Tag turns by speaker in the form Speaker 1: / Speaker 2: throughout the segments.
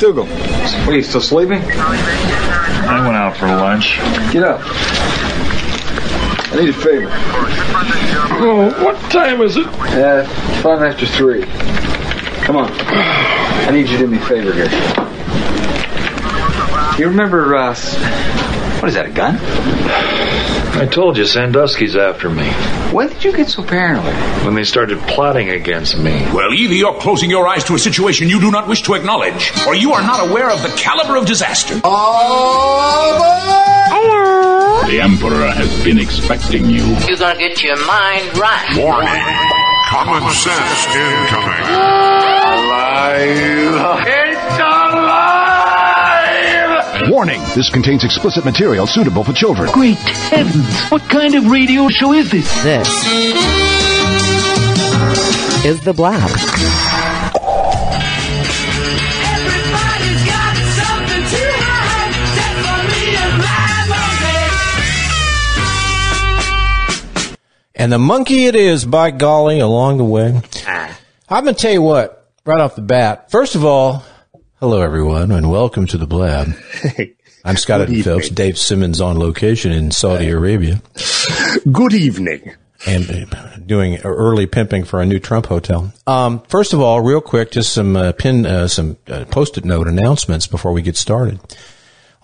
Speaker 1: Dougal, what are you still sleeping?
Speaker 2: I went out for lunch.
Speaker 1: Get up. I need a favor.
Speaker 2: Oh, what time is it?
Speaker 1: Uh, five after three. Come on. I need you to do me a favor here. You remember, uh, what is that, a gun?
Speaker 2: I told you Sandusky's after me.
Speaker 1: When did you get so paranoid?
Speaker 2: When they started plotting against me.
Speaker 3: Well, either you're closing your eyes to a situation you do not wish to acknowledge, or you are not aware of the caliber of disaster.
Speaker 4: Oh The Emperor has been expecting you.
Speaker 5: You're gonna get your mind right.
Speaker 6: Warning. Common sense incoming.
Speaker 3: Alive.
Speaker 5: It's alive!
Speaker 7: Warning, this contains explicit material suitable for children.
Speaker 8: Great heavens! What kind of radio show is this?
Speaker 9: This is The Blab.
Speaker 10: And the monkey it is, by golly, along the way. Ah. I'm going to tell you what, right off the bat. First of all, hello everyone, and welcome to the Blab. I'm Scott
Speaker 11: Good
Speaker 10: Phelps,
Speaker 11: evening.
Speaker 10: Dave Simmons on location in Saudi Arabia.
Speaker 11: Good evening.
Speaker 10: And uh, doing early pimping for a new Trump hotel. Um, first of all, real quick, just some uh, pin, uh, some uh, post-it note announcements before we get started.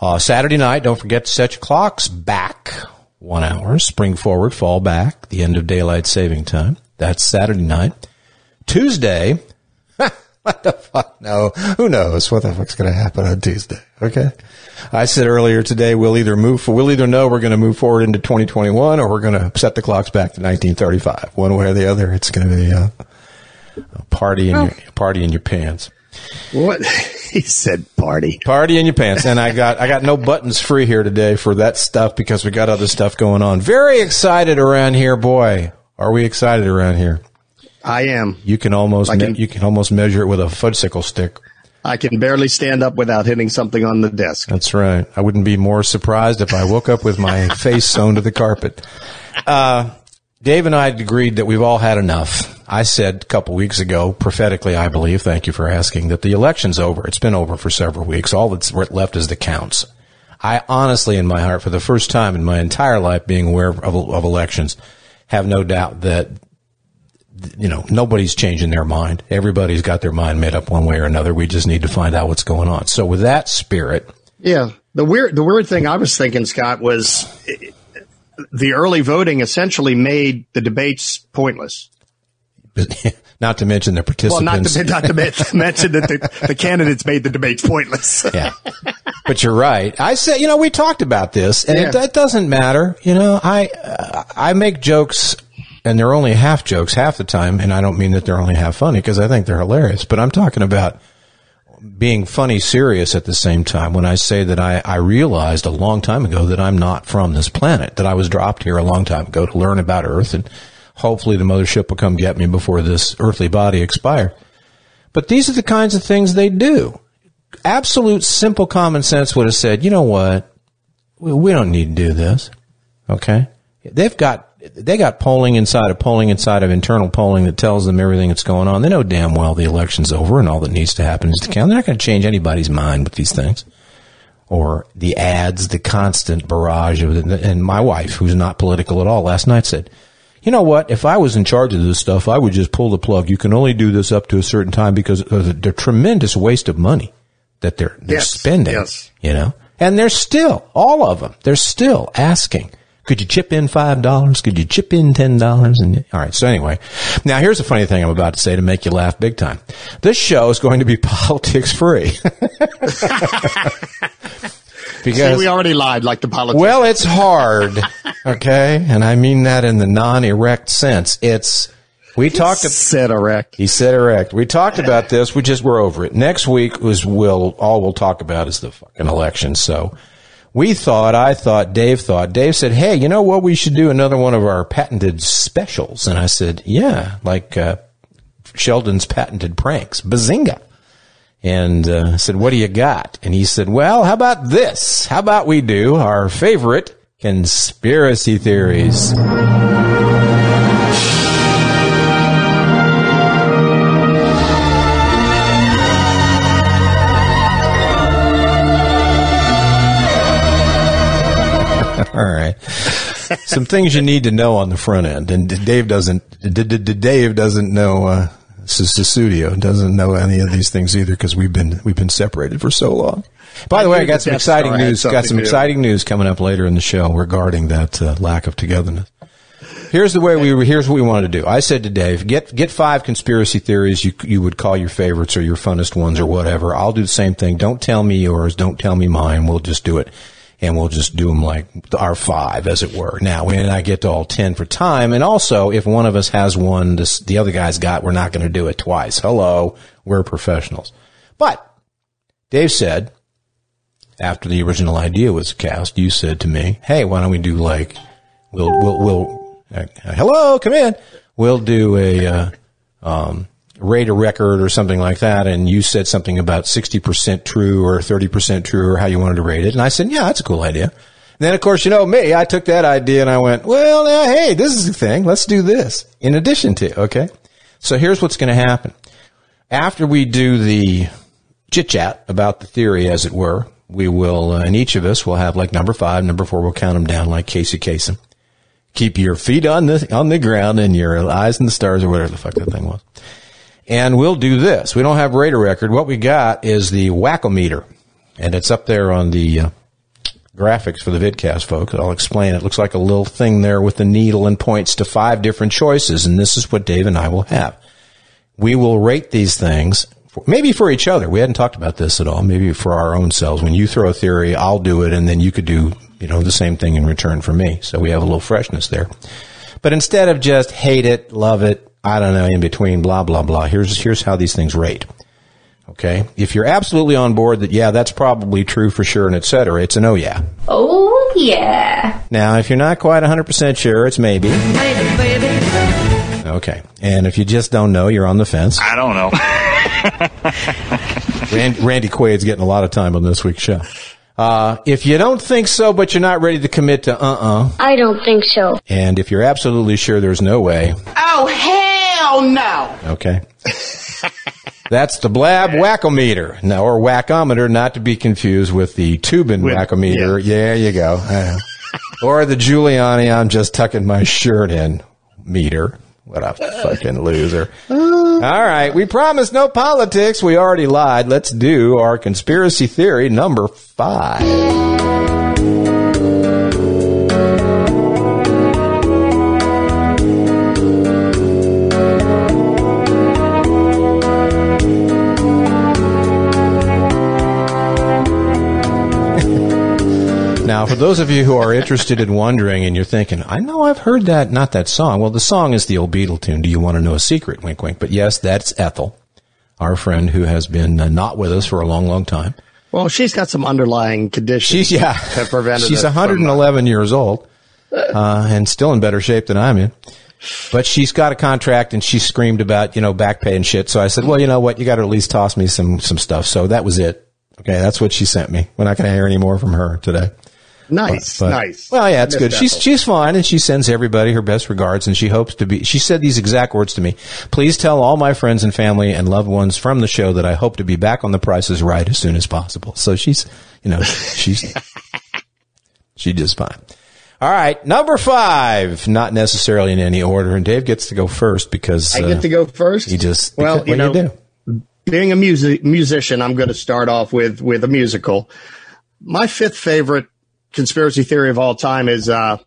Speaker 10: Uh, Saturday night, don't forget to set your clocks back one hour, spring forward, fall back, the end of daylight saving time. That's Saturday night. Tuesday, what the fuck? No, who knows what the fuck's going to happen on Tuesday? Okay. I said earlier today, we'll either move, we'll either know we're going to move forward into 2021 or we're going to set the clocks back to 1935. One way or the other, it's going to be a, a party in your, oh. party in your pants.
Speaker 11: What he said? Party.
Speaker 10: Party in your pants. And I got I got no buttons free here today for that stuff because we got other stuff going on. Very excited around here, boy. Are we excited around here?
Speaker 11: I am.
Speaker 10: You can almost
Speaker 11: can-
Speaker 10: me- you can almost measure it with a fudsicle stick.
Speaker 11: I can barely stand up without hitting something on the desk.
Speaker 10: That's right. I wouldn't be more surprised if I woke up with my face sewn to the carpet. Uh, Dave and I agreed that we've all had enough. I said a couple weeks ago, prophetically, I believe, thank you for asking, that the election's over. It's been over for several weeks. All that's left is the counts. I honestly, in my heart, for the first time in my entire life being aware of, of elections, have no doubt that you know, nobody's changing their mind. Everybody's got their mind made up one way or another. We just need to find out what's going on. So with that spirit,
Speaker 11: Yeah. The weird, the weird thing I was thinking, Scott, was eh, the early voting essentially made the debates pointless.
Speaker 10: not to mention the
Speaker 11: Well, not
Speaker 10: participants.
Speaker 11: to, not to mention that the, the candidates made the debates pointless.
Speaker 10: yeah. But you're right. I said, you know, we talked about this and it, it doesn't matter. You know, I, uh, I make jokes and they're only half jokes half the time. And I don't mean that they're only half funny because I think they're hilarious, but I'm talking about being funny serious at the same time when I say that I, I realized a long time ago that I'm not from this planet, that I was dropped here a long time ago to learn about Earth and hopefully the mothership will come get me before this earthly body expires. But these are the kinds of things they do. Absolute simple common sense would have said, you know what? We, we don't need to do this. Okay. They've got, they got polling inside of polling inside of internal polling that tells them everything that's going on. They know damn well the election's over and all that needs to happen is to count. They're not going to change anybody's mind with these things or the ads, the constant barrage of it. And my wife, who's not political at all, last night said, you know what? If I was in charge of this stuff, I would just pull the plug. You can only do this up to a certain time because of the, the tremendous waste of money that they're, they're
Speaker 11: Yes,
Speaker 10: spending,
Speaker 11: yes.
Speaker 10: you know, and they're still, all of them, they're still asking, could you chip in $5? Could you chip in $10? And all right. So anyway, now here's the funny thing I'm about to say to make you laugh big time. This show is going to be politics free.
Speaker 11: See, we already lied like the politics.
Speaker 10: well, it's hard, okay, and I mean that in the non-erect sense. It's we talked.
Speaker 11: said erect.
Speaker 10: He said erect. We talked about this. We just we're over it. Next week was will all we'll talk about is the fucking election. So we thought, I thought, Dave thought. Dave said, "Hey, you know what? We should do another one of our patented specials." And I said, "Yeah, like uh, Sheldon's patented pranks, bazinga." and uh, I said, "What do you got?" And he said, "Well, how about this? How about we do our favorite conspiracy theories?" Some things you need to know on the front end, and Dave doesn't. D- D- D- Dave doesn't know. Uh, studio doesn't know any of these things either because we've been we've been separated for so long. By the
Speaker 11: I
Speaker 10: way, I got some exciting news. Got some exciting news coming up later in the show regarding that uh, lack of togetherness. Here's the way we here's what we wanted to do. I said to Dave, get get five conspiracy theories you you would call your favorites or your funnest ones or whatever. I'll do the same thing. Don't tell me yours. Don't tell me mine. We'll just do it, and we'll just do them like our five, as it were. Now, when I get to all ten for time, and also if one of us has one, this the other guy's got, we're not going to do it twice. Hello, we're professionals. But Dave said after the original idea was cast, you said to me, "Hey, why don't we do like we'll we'll we'll uh, hello, come in. We'll do a uh, um, rate a record or something like that." And you said something about sixty percent true or thirty percent true or how you wanted to rate it. And I said, "Yeah, that's a cool idea." And then, of course, you know me. I took that idea and I went, "Well, now, hey, this is the thing. Let's do this in addition to okay." So here's what's going to happen after we do the chit chat about the theory, as it were, we will, uh, and each of us will have like number five, number four, we'll count them down like Casey Kasem. Keep your feet on the, on the ground and your eyes in the stars or whatever the fuck that thing was. And we'll do this. We don't have radar record. What we got is the wackometer and it's up there on the, uh, graphics for the vidcast folks. I'll explain. It looks like a little thing there with the needle and points to five different choices. And this is what Dave and I will have we will rate these things maybe for each other. We hadn't talked about this at all. Maybe for our own selves. When you throw a theory, I'll do it, and then you could do you know the same thing in return for me. So we have a little freshness there. But instead of just hate it, love it, I don't know, in between, blah blah blah. Here's here's how these things rate. Okay, if you're absolutely on board that yeah, that's probably true for sure, and et cetera, it's an oh yeah.
Speaker 12: Oh, yeah.
Speaker 10: Now, if you're not quite 100% sure, it's maybe. Okay. And if you just don't know, you're on the fence.
Speaker 13: I don't know.
Speaker 10: Rand, Randy Quaid's getting a lot of time on this week's show. Uh, if you don't think so, but you're not ready to commit to uh-uh,
Speaker 12: I don't think so.
Speaker 10: and if you're absolutely sure there's no way,
Speaker 5: Oh, hell no.
Speaker 10: okay. That's the blab wackometer, no, or wackometer, not to be confused with the Tubin wackometer. Yeah. you go. Or the Giuliani, I'm just tucking my shirt in meter. What a fucking loser. All right. We promised no politics. We already lied. Let's do our conspiracy theory number five. Now, for those of you who are interested in wondering and you're thinking, I know I've heard that, not that song. Well, the song is the old Beatle tune. Do you want to know a secret? Wink, wink. But yes, that's Ethel, our friend who has been uh, not with us for a long, long time.
Speaker 11: Well, she's got some underlying conditions.
Speaker 10: She's, yeah,
Speaker 11: that prevented
Speaker 10: she's
Speaker 11: it from, uh,
Speaker 10: 111 years old, uh, and still in better shape than I'm in. But she's got a contract and she screamed about, you know, back pay and shit. So I said, well, you know what? You got to at least toss me some, some stuff. So that was it. Okay. That's what she sent me. We're not going to hear any more from her today.
Speaker 11: Nice,
Speaker 10: But-
Speaker 11: nice.
Speaker 10: Well, yeah, it's
Speaker 11: Miss
Speaker 10: good. She's
Speaker 11: Ethel.
Speaker 10: she's fine, and she sends everybody her best regards, and she hopes to be. She said these exact words to me: "Please tell all my friends and family and loved ones from the show that I hope to be back on The Price is Right as soon as possible." So she's, you know, she's she just fine. All right, number five, not necessarily in any order, and Dave gets to go first because
Speaker 11: I
Speaker 10: uh,
Speaker 11: get to go first.
Speaker 10: He just
Speaker 11: well,
Speaker 10: because-
Speaker 11: you
Speaker 10: what
Speaker 11: know,
Speaker 10: do you do?
Speaker 11: being a music musician, I'm going to start off with with a musical. My fifth favorite conspiracy theory of all time is uh,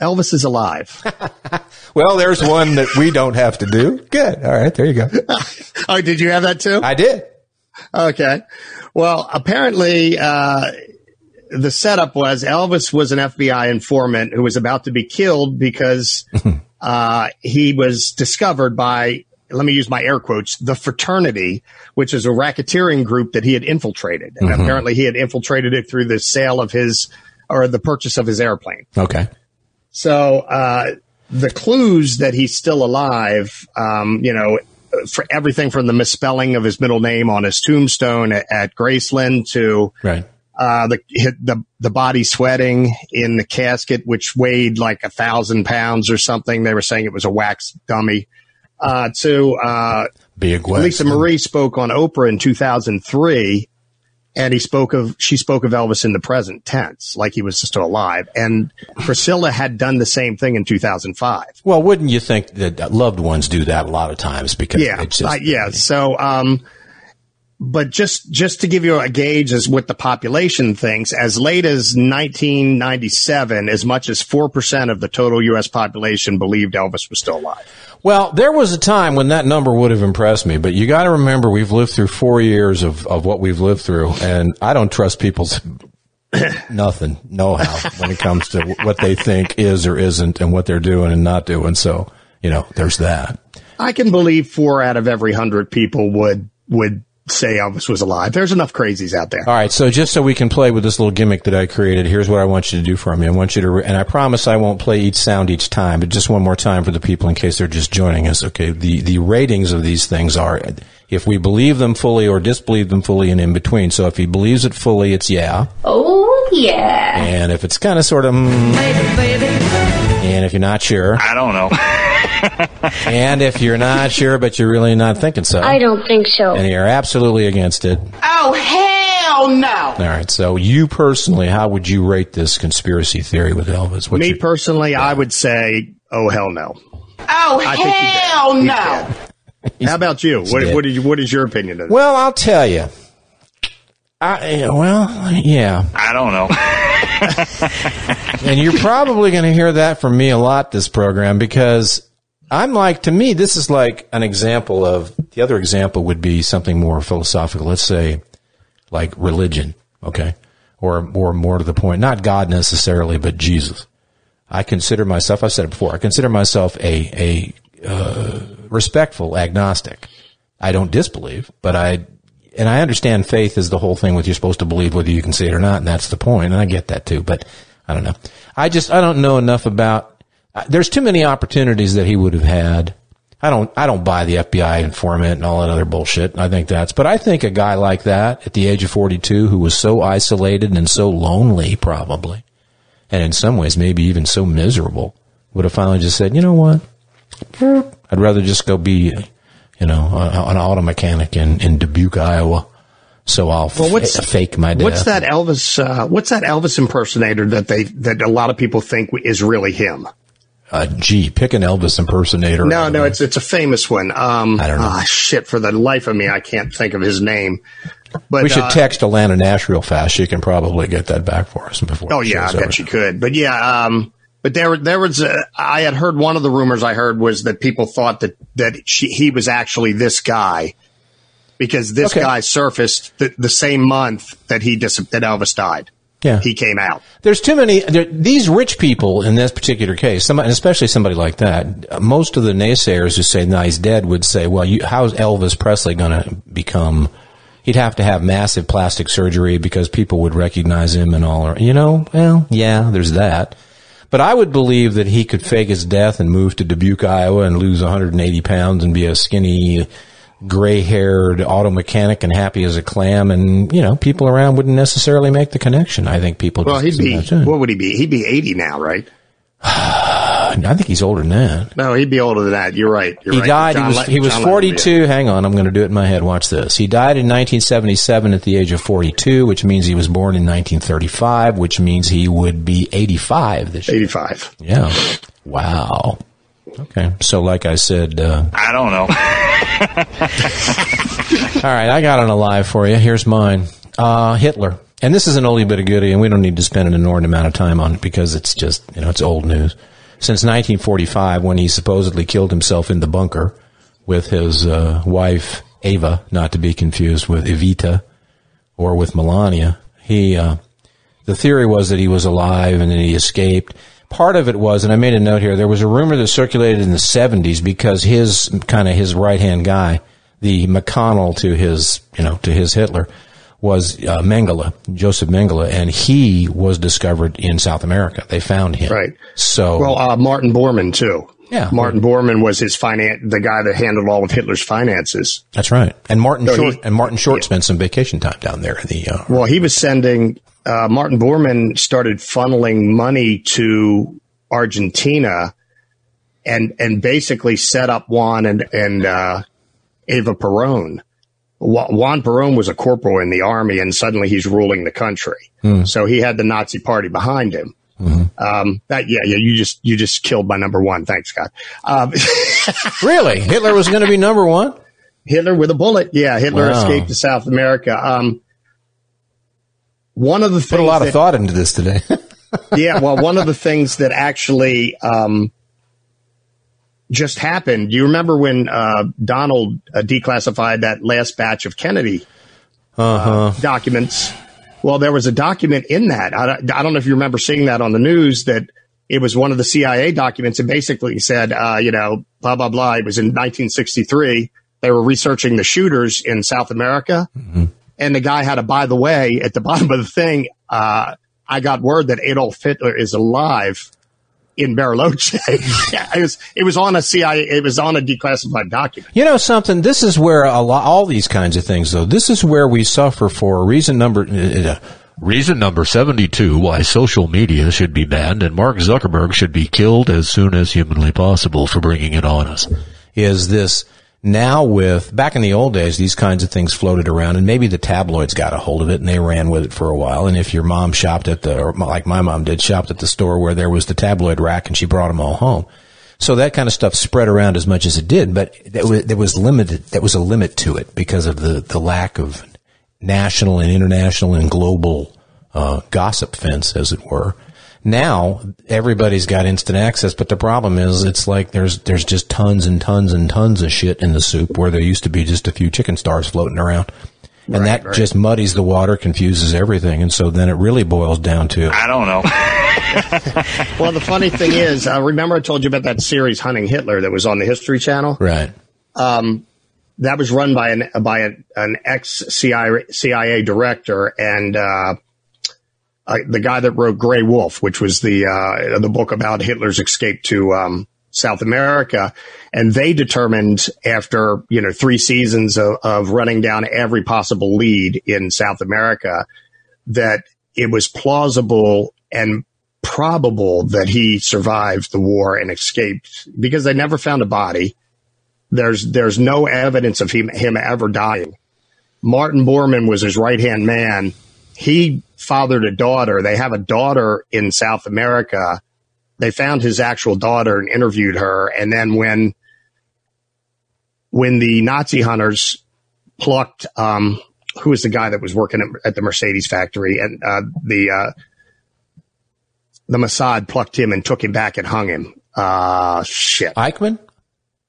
Speaker 11: Elvis is alive.
Speaker 10: Well, there's one that we don't have to do. Good. All right, there you go.
Speaker 11: oh, did you have that too?
Speaker 10: I did.
Speaker 11: Okay. Well, apparently, uh, the setup was Elvis was an FBI informant who was about to be killed because uh, he was discovered by, let me use my air quotes, the fraternity, which is a racketeering group that he had infiltrated. And
Speaker 10: Mhm.
Speaker 11: apparently he had infiltrated it through the sale of his, or the purchase of his airplane.
Speaker 10: Okay.
Speaker 11: So uh, the clues that he's still alive, um, you know, for everything from the misspelling of his middle name on his tombstone at, at Graceland to
Speaker 10: Right.
Speaker 11: uh, the the the body sweating in the casket, which weighed like a thousand pounds or something. They were saying it was a wax dummy. Uh, to uh, Lisa Marie spoke on Oprah in 2003 and he spoke of she spoke of Elvis in the present tense, like he was still alive. And Priscilla had done the same thing in 2005.
Speaker 10: Well, wouldn't you think that loved ones do that a lot of times? Because
Speaker 11: yeah,
Speaker 10: it's just,
Speaker 11: uh, yeah. So, um, but just just to give you a gauge as what the population thinks, as late as 1997, as much as four percent of the total U.S. population believed Elvis was still alive.
Speaker 10: Well, there was a time when that number would have impressed me, but you got to remember we've lived through four years of, of what we've lived through, and I don't trust people's nothing, know how when it comes to what they think is or isn't and what they're doing and not doing. So, you know, there's that.
Speaker 11: I can believe four out of every hundred people would would say Elvis was alive. There's enough crazies out there.
Speaker 10: All right, so just so we can play with this little gimmick that I created, here's what I want you to do for me. I want you to, re- and I promise I won't play each sound each time, but just one more time for the people in case they're just joining us. Okay, the the ratings of these things are if we believe them fully or disbelieve them fully and in between. So if he believes it fully, it's yeah,
Speaker 12: Oh, yeah.
Speaker 10: and if it's kind of sort of, mm, and if you're not sure,
Speaker 2: I don't know.
Speaker 10: and if you're not sure but you're really not thinking so,
Speaker 12: I don't think so.
Speaker 10: and you're absolutely against it.
Speaker 5: Oh, hell no.
Speaker 10: All right, so you personally, how would you rate this conspiracy theory with Elvis? What's
Speaker 11: Me
Speaker 10: your-
Speaker 11: personally, I would say, oh hell no.
Speaker 5: Oh,
Speaker 11: I think he
Speaker 5: hell
Speaker 11: He's
Speaker 5: no.
Speaker 11: dead. How about you? What, what, is, what is your opinion of this?
Speaker 10: Well, I'll tell you. I, well, yeah.
Speaker 2: I don't know.
Speaker 10: And you're probably going to hear that from me a lot this program because I'm like, to me, this is like an example of the other example would be something more philosophical. Let's say like religion. Okay. Or, or more to the point, not God necessarily, but Jesus. I consider myself, I've said it before, I consider myself a, a, uh, respectful agnostic. I don't disbelieve, but I, and I understand faith is the whole thing with you're supposed to believe whether you can see it or not, and that's the point, and I get that too, but I don't know. I just, I don't know enough about, there's too many opportunities that he would have had. I don't, I don't buy the FBI informant and all that other bullshit. I think that's, but I think a guy like that at the age of 42 who was so isolated and so lonely probably, and in some ways maybe even so miserable would have finally just said, you know what? I'd rather just go be, you know, an auto mechanic in, in Dubuque, Iowa. So I'll
Speaker 11: Well, what's-
Speaker 10: f- fake my death.
Speaker 11: What's that Elvis? Uh, what's that Elvis impersonator that they that a lot of people think is really him?
Speaker 10: Uh, gee, pick an Elvis impersonator.
Speaker 11: No, no, it's it's a famous one. Um,
Speaker 10: I don't know.
Speaker 11: Ah, shit! For the life of me, I can't think of his name. But
Speaker 10: we should
Speaker 11: uh,
Speaker 10: text Alana Nash real fast. She can probably get that back for us before.
Speaker 11: Oh yeah, I bet
Speaker 10: over.
Speaker 11: you could. But yeah, um, but there there was uh, I had heard one of the rumors I heard was that people thought that that she, he was actually this guy because this
Speaker 10: Okay.
Speaker 11: guy surfaced the, the same month that he dis- that Elvis died.
Speaker 10: Yeah.
Speaker 11: He came out.
Speaker 10: There's too many. There, these rich people in this particular case, somebody, and especially somebody like that, most of the naysayers who say, "No, he's dead," would say, "Well, you, how's Elvis Presley going to become?" He'd have to have massive plastic surgery because people would recognize him and all. You know, well, yeah, there's that. But I would believe that he could fake his death and move to Dubuque, Iowa, and lose 180 pounds and be a skinny, gray-haired auto mechanic and happy as a clam. And you know, people around wouldn't necessarily make the connection. I think people.
Speaker 11: Well,
Speaker 10: just
Speaker 11: he'd be
Speaker 10: assume that, too.
Speaker 11: what would he be? He'd be eighty now, right?
Speaker 10: I think he's older than that.
Speaker 11: No, he'd be older than that. You're right. You're
Speaker 10: He
Speaker 11: right.
Speaker 10: died.
Speaker 11: John
Speaker 10: he was
Speaker 11: Le-
Speaker 10: he was 42. Hang on, I'm going to do it in my head. Watch this. He died in 1977 at the age of 42, which means he was born in 1935, which means he would be 85 this year.
Speaker 11: Eighty-five.
Speaker 10: Yeah. Wow. Okay. So, like I said, uh,
Speaker 2: I don't know.
Speaker 10: all right, I got an alive for you. Here's mine. Uh, Hitler. And this is an oldie bit of goodie, and we don't need to spend an inordinate amount of time on it because it's just, you know, it's old news. Since 1945, when he supposedly killed himself in the bunker with his uh, wife, Ava, not to be confused with Evita or with Melania, he, uh, the theory was that he was alive and then he escaped. Part of it was, and I made a note here, there was a rumor that circulated in the 70s because his, kind of his right hand guy, the McConnell to his, you know, to his Hitler, was uh, Mengele, Joseph Mengele, and he was discovered in South America. They found him.
Speaker 11: Right.
Speaker 10: So,
Speaker 11: Well, uh, Martin Bormann too.
Speaker 10: Yeah.
Speaker 11: Martin Bormann was his finance, the guy that handled all of Hitler's finances.
Speaker 10: that's right. And Martin
Speaker 11: So
Speaker 10: Short,
Speaker 11: he-
Speaker 10: and Martin Short spent some vacation time down there in the, uh,
Speaker 11: Well, he was sending uh, Martin Bormann started funneling money to Argentina, and and basically set up Juan and and uh, Eva Perón Juan Perón was a corporal in the army and suddenly he's ruling the country.
Speaker 10: Hmm.
Speaker 11: So he had the Nazi party behind him. Um, that, yeah, yeah, you just, you just killed my number one. Thanks, Scott. Um,
Speaker 10: Really? Hitler was going to be number one?
Speaker 11: Hitler with a bullet. Yeah, Hitler
Speaker 10: Wow.
Speaker 11: escaped to South America. Um, one of the things
Speaker 10: Put a lot of
Speaker 11: that-
Speaker 10: thought into this today.
Speaker 11: yeah, well, one of the things that actually um, just happened. Do you remember when uh, Donald uh, declassified that last batch of Kennedy
Speaker 10: Uh-huh.
Speaker 11: documents? Well, there was a document in that. I, don't- I don't know if you remember seeing that on the news that it was one of the CIA documents and basically said, uh, you know, blah, blah, blah. It was in 1963. They were researching the shooters in South America. And the guy had a, by the way, at the bottom of the thing, uh, I got word that Adolf Hitler is alive in Bariloche. it was, it was on a CIA, it was on a declassified document.
Speaker 10: You know something? This is where a lot, all these kinds of things, though. This is where we suffer for reason number. Uh,
Speaker 13: Reason number 72 why social media should be banned and Mark Zuckerberg should be killed as soon as humanly possible for bringing it on us.
Speaker 10: is this now with back in the old days these kinds of things floated around and maybe the tabloids got a hold of it and they ran with it for a while and if your mom shopped at the like my mom did shopped at the store where there was the tabloid rack and she brought them all home so that kind of stuff spread around as much as it did but there was, was limited that was a limit to it because of the the lack of national and international and global uh, gossip fence, as it were. Now everybody's got instant access, but the problem is it's like there's there's just tons and tons and tons of shit in the soup where there used to be just a few chicken stars floating around. And that
Speaker 11: right.
Speaker 10: just muddies the water, confuses everything, and so then it really boils down to
Speaker 2: I don't know.
Speaker 11: Well, the funny thing is, uh, remember I told you about that series Hunting Hitler that was on the History Channel?
Speaker 10: right.
Speaker 11: Um, that was run by an by an, an ex CIA, CIA director and uh, uh, the guy that wrote Grey Wolf, which was the uh, the book about Hitler's escape to um, South America, and they determined after you know three seasons of, of running down every possible lead in South America that it was plausible and probable that he survived the war and escaped because they never found a body. There's there's no evidence of him him ever dying. Martin Bormann was his right hand man. He fathered a daughter. They have a daughter in South America. They found his actual daughter and interviewed her. And then when when the Nazi hunters plucked um, who was the guy that was working at, at the Mercedes factory and uh, the uh, the Mossad plucked him and took him back and hung him. Uh, shit.
Speaker 10: Eichmann?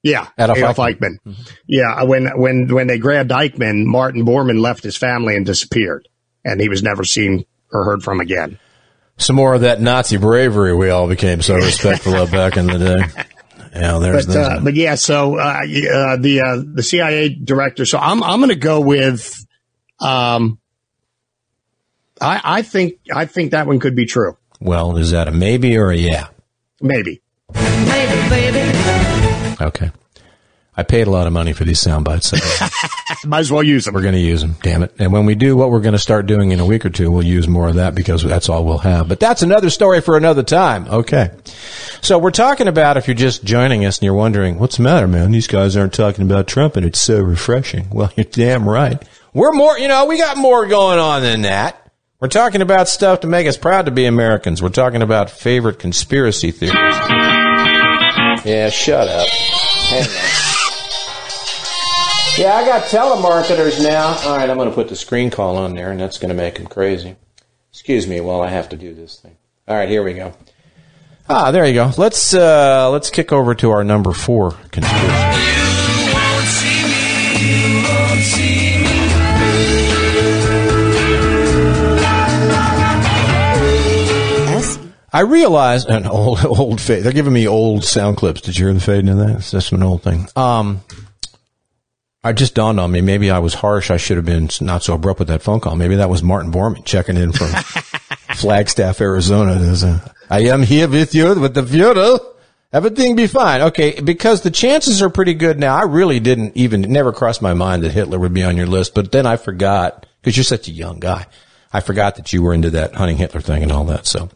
Speaker 11: Yeah,
Speaker 10: Adolf
Speaker 11: Adolf,
Speaker 10: Eichmann.
Speaker 11: Eichmann. Yeah, when when when they grabbed Eichmann, Martin Bormann left his family and disappeared, and he was never seen or heard from again.
Speaker 10: Some more of that Nazi bravery we all became so respectful of back in the day. Yeah, there's
Speaker 11: But
Speaker 10: those.
Speaker 11: uh, but yeah, so uh, uh, the uh, the CIA director. So I'm I'm going to go with. Um, I I think I think that one could be true.
Speaker 10: well, is that a maybe or a yeah?
Speaker 11: Maybe.
Speaker 10: Okay. I paid a lot of money for these sound bites. So
Speaker 11: Might as well use them.
Speaker 10: we're going to use them. Damn it. And when we do what we're going to start doing in a week or two, we'll use more of that because that's all we'll have. But that's another story for another time. Okay. So we're talking about if you're just joining us and you're wondering, what's the matter, man? These guys aren't talking about Trump and it's so refreshing. Well, you're damn right. We're more, you know, we got more going on than that. We're talking about stuff to make us proud to be Americans. We're talking about favorite conspiracy theories. Yeah, shut up. Yeah, I got telemarketers now. All right, I'm going to put the screen call on there, and that's going to make them crazy. Excuse me while I have to do this thing. All right, here we go. Ah, there you go. Let's uh, let's kick over to our number four conspiracy. I realize an old old fade. They're giving me old sound clips. Did you hear the fade in that? It's just an old thing. Um, I just dawned on me. Maybe I was harsh. I should have been not so abrupt with that phone call. Maybe that was Martin Bormann checking in from Flagstaff, Arizona. A, I am here with you with the funeral. Everything be fine. Okay, because the chances are pretty good now. I really didn't even, it never crossed my mind that Hitler would be on your list, but then I forgot, because you're such a young guy. I forgot that you were into that hunting Hitler thing and all that. So,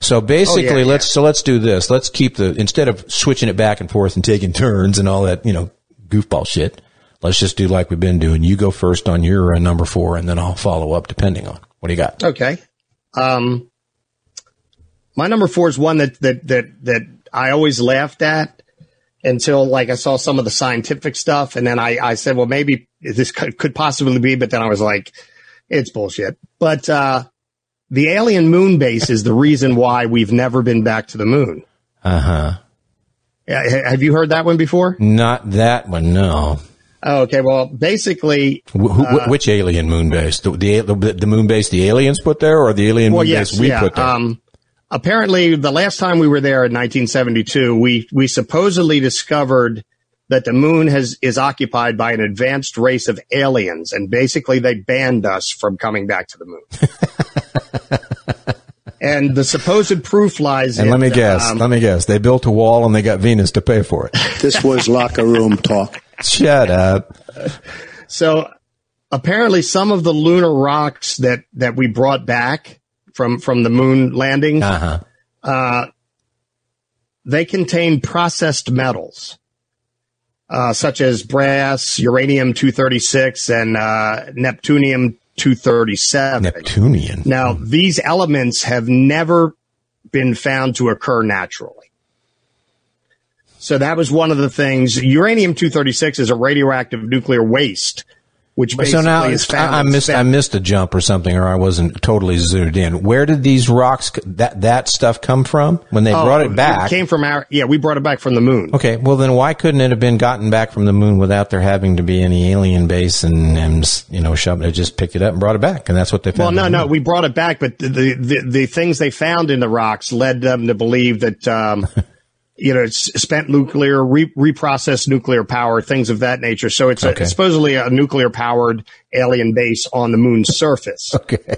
Speaker 10: so oh, basically,
Speaker 11: Oh, yeah,
Speaker 10: let's so let's do this. Let's keep the instead of switching it back and forth and taking turns and all that, you know, goofball shit. Let's just do like we've been doing. You go first on your uh, number four, and then I'll follow up depending on what do you got.
Speaker 11: Okay. Um, my number four is one that, that, that, that I always laughed at until like I saw some of the scientific stuff. And then I, I said, well, maybe this could, could possibly be, but then I was like, it's bullshit. But, uh, the alien moon base is the reason why we've never been back to the moon.
Speaker 10: Uh huh.
Speaker 11: Have you heard that one before?
Speaker 10: Not that one, no.
Speaker 11: Oh, okay. Well, basically,
Speaker 10: Wh- who-
Speaker 11: uh,
Speaker 10: which alien moon base? The, the the the moon base the aliens put there, or the alien
Speaker 11: well,
Speaker 10: moon
Speaker 11: yes,
Speaker 10: base we
Speaker 11: yeah.
Speaker 10: put there?
Speaker 11: Um, apparently, the last time we were there in 1972, we we supposedly discovered that the moon has is occupied by an advanced race of aliens, and basically they banned us from coming back to the moon. and the supposed proof lies
Speaker 10: and
Speaker 11: in
Speaker 10: let me guess,
Speaker 11: um,
Speaker 10: let me guess, they built a wall and they got Venus to pay for it.
Speaker 14: This was locker room talk.
Speaker 10: Shut up.
Speaker 11: So apparently some of the lunar rocks that, that we brought back from, from the moon landing,
Speaker 10: uh-huh.
Speaker 11: uh, they contain processed metals, uh, such as brass, uranium 236 and, uh, neptunium 237.
Speaker 10: Neptunian.
Speaker 11: Now, these elements have never been found to occur naturally. So that was one of the things. Uranium 236 is a radioactive nuclear waste, which basically
Speaker 10: So now
Speaker 11: is found.
Speaker 10: I, I missed I missed a jump or something, or I wasn't totally zoomed in. Where did these rocks that that stuff come from when they
Speaker 11: Oh,
Speaker 10: brought it back?
Speaker 11: came from our, yeah, we brought it back from the moon.
Speaker 10: Okay, well then why couldn't it have been gotten back from the moon without there having to be any alien base and, and you know shoved it? Just picked it up and brought it back, and that's what they found. Well,
Speaker 11: no,
Speaker 10: no,
Speaker 11: we brought it back, but the, the, the, the things they found in the rocks led them to believe that, um, you know, it's spent nuclear, re- reprocessed nuclear power, things of that nature. So it's, a, it's supposedly a nuclear powered alien base on the moon's surface.
Speaker 10: Okay.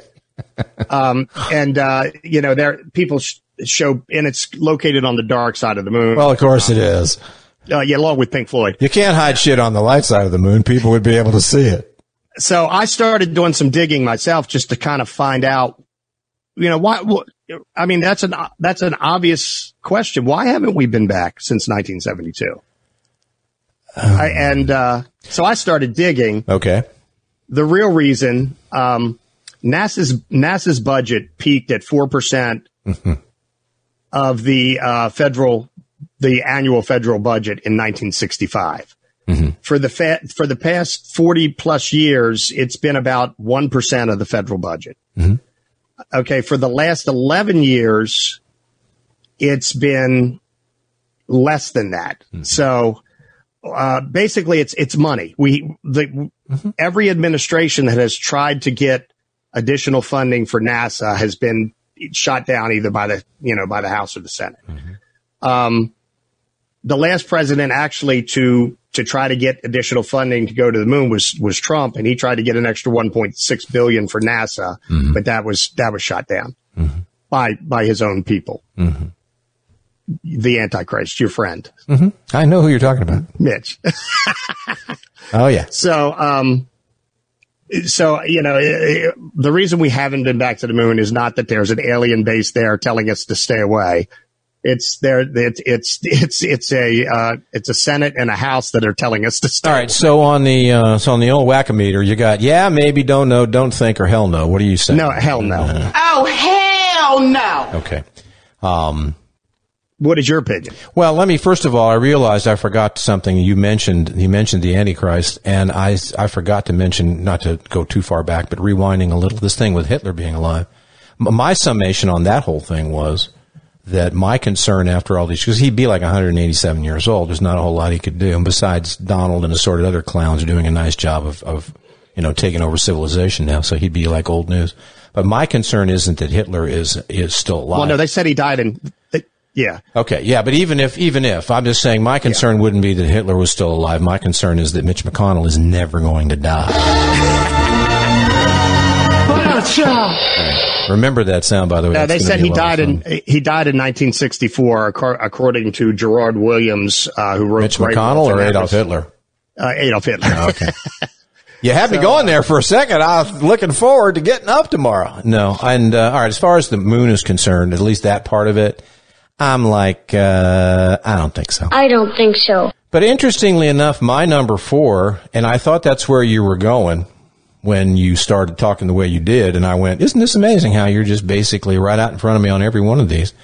Speaker 11: um, and, uh, you know, there, people sh- show, and it's located on the dark side of the moon.
Speaker 10: Well, of course it is.
Speaker 11: Uh, yeah, along with Pink Floyd.
Speaker 10: You can't hide shit on the light side of the moon. People would be able to see it.
Speaker 11: so I started doing some digging myself just to kind of find out, you know, why, wh- I mean, that's an, that's an obvious question. Why haven't we been back since 1972? I, and, uh, so I started digging.
Speaker 10: Okay.
Speaker 11: The real reason, um, NASA's, NASA's budget peaked at 4% of the, uh, federal, the annual federal budget in 1965 for the fa- for the past 40 plus years, it's been about 1% of the federal budget. Okay. For the last 11 years, it's been less than that. So, uh, basically it's, it's money. We, the, every administration that has tried to get additional funding for NASA has been shot down either by the, you know, by the House or the Senate. Um, the last president actually to to try to get additional funding to go to the moon was was Trump, and he tried to get an extra 1.6 billion for NASA, but that was that was shot down by by his own people. The Antichrist, your friend,
Speaker 10: hmm I know who you're talking about.
Speaker 11: Mitch.
Speaker 10: Oh yeah.
Speaker 11: So, um, so you know, eh, eh, the reason we haven't been back to the moon is not that there's an alien base there telling us to stay away. It's there. It's it's it's it's a uh, it's a Senate and a House that are telling us to start.
Speaker 10: All right. So on the uh, so on the old whack-a-meter, you got yeah, maybe, don't know, don't think, or hell no. What do you say?
Speaker 11: No, hell no.
Speaker 5: Oh, hell no.
Speaker 10: Okay. Um,
Speaker 11: what is your opinion?
Speaker 10: Well, let me first of all, I realized I forgot something you mentioned. You mentioned the Antichrist, and I I forgot to mention not to go too far back, but rewinding a little. This thing with Hitler being alive. My summation on that whole thing was that my concern after all these, because he'd be like 187 years old, there's not a whole lot he could do. And besides, Donald and assorted other clowns are doing a nice job of, of, you know, taking over civilization now. So he'd be like old news. But my concern isn't that Hitler is is still alive.
Speaker 11: Well, no, they said he died in. they- yeah,
Speaker 10: Okay, yeah, but even if even if I'm just saying, my concern wouldn't be that Hitler was still alive. My concern is that Mitch McConnell is never going to die. Remember that sound, by the way.
Speaker 11: Uh, they said he
Speaker 10: a lot of
Speaker 11: died in
Speaker 10: fun.
Speaker 11: he died in 1964, according to Gerrard Williams, uh, who wrote
Speaker 10: Mitch
Speaker 11: Brave
Speaker 10: McConnell
Speaker 11: Wolf
Speaker 10: or Adolf
Speaker 11: Evers.
Speaker 10: Hitler.
Speaker 11: Uh, Adolf Hitler.
Speaker 10: Okay. You had me going there for a second. I was looking forward to getting up tomorrow. No, and uh, all right. As far as the moon is concerned, at least that part of it, I'm like, uh, I don't think so.
Speaker 12: I don't think so.
Speaker 10: But interestingly enough, my number four, and I thought that's where you were going when you started talking the way you did, and I went, "Isn't this amazing how you're just basically right out in front of me on every one of these?"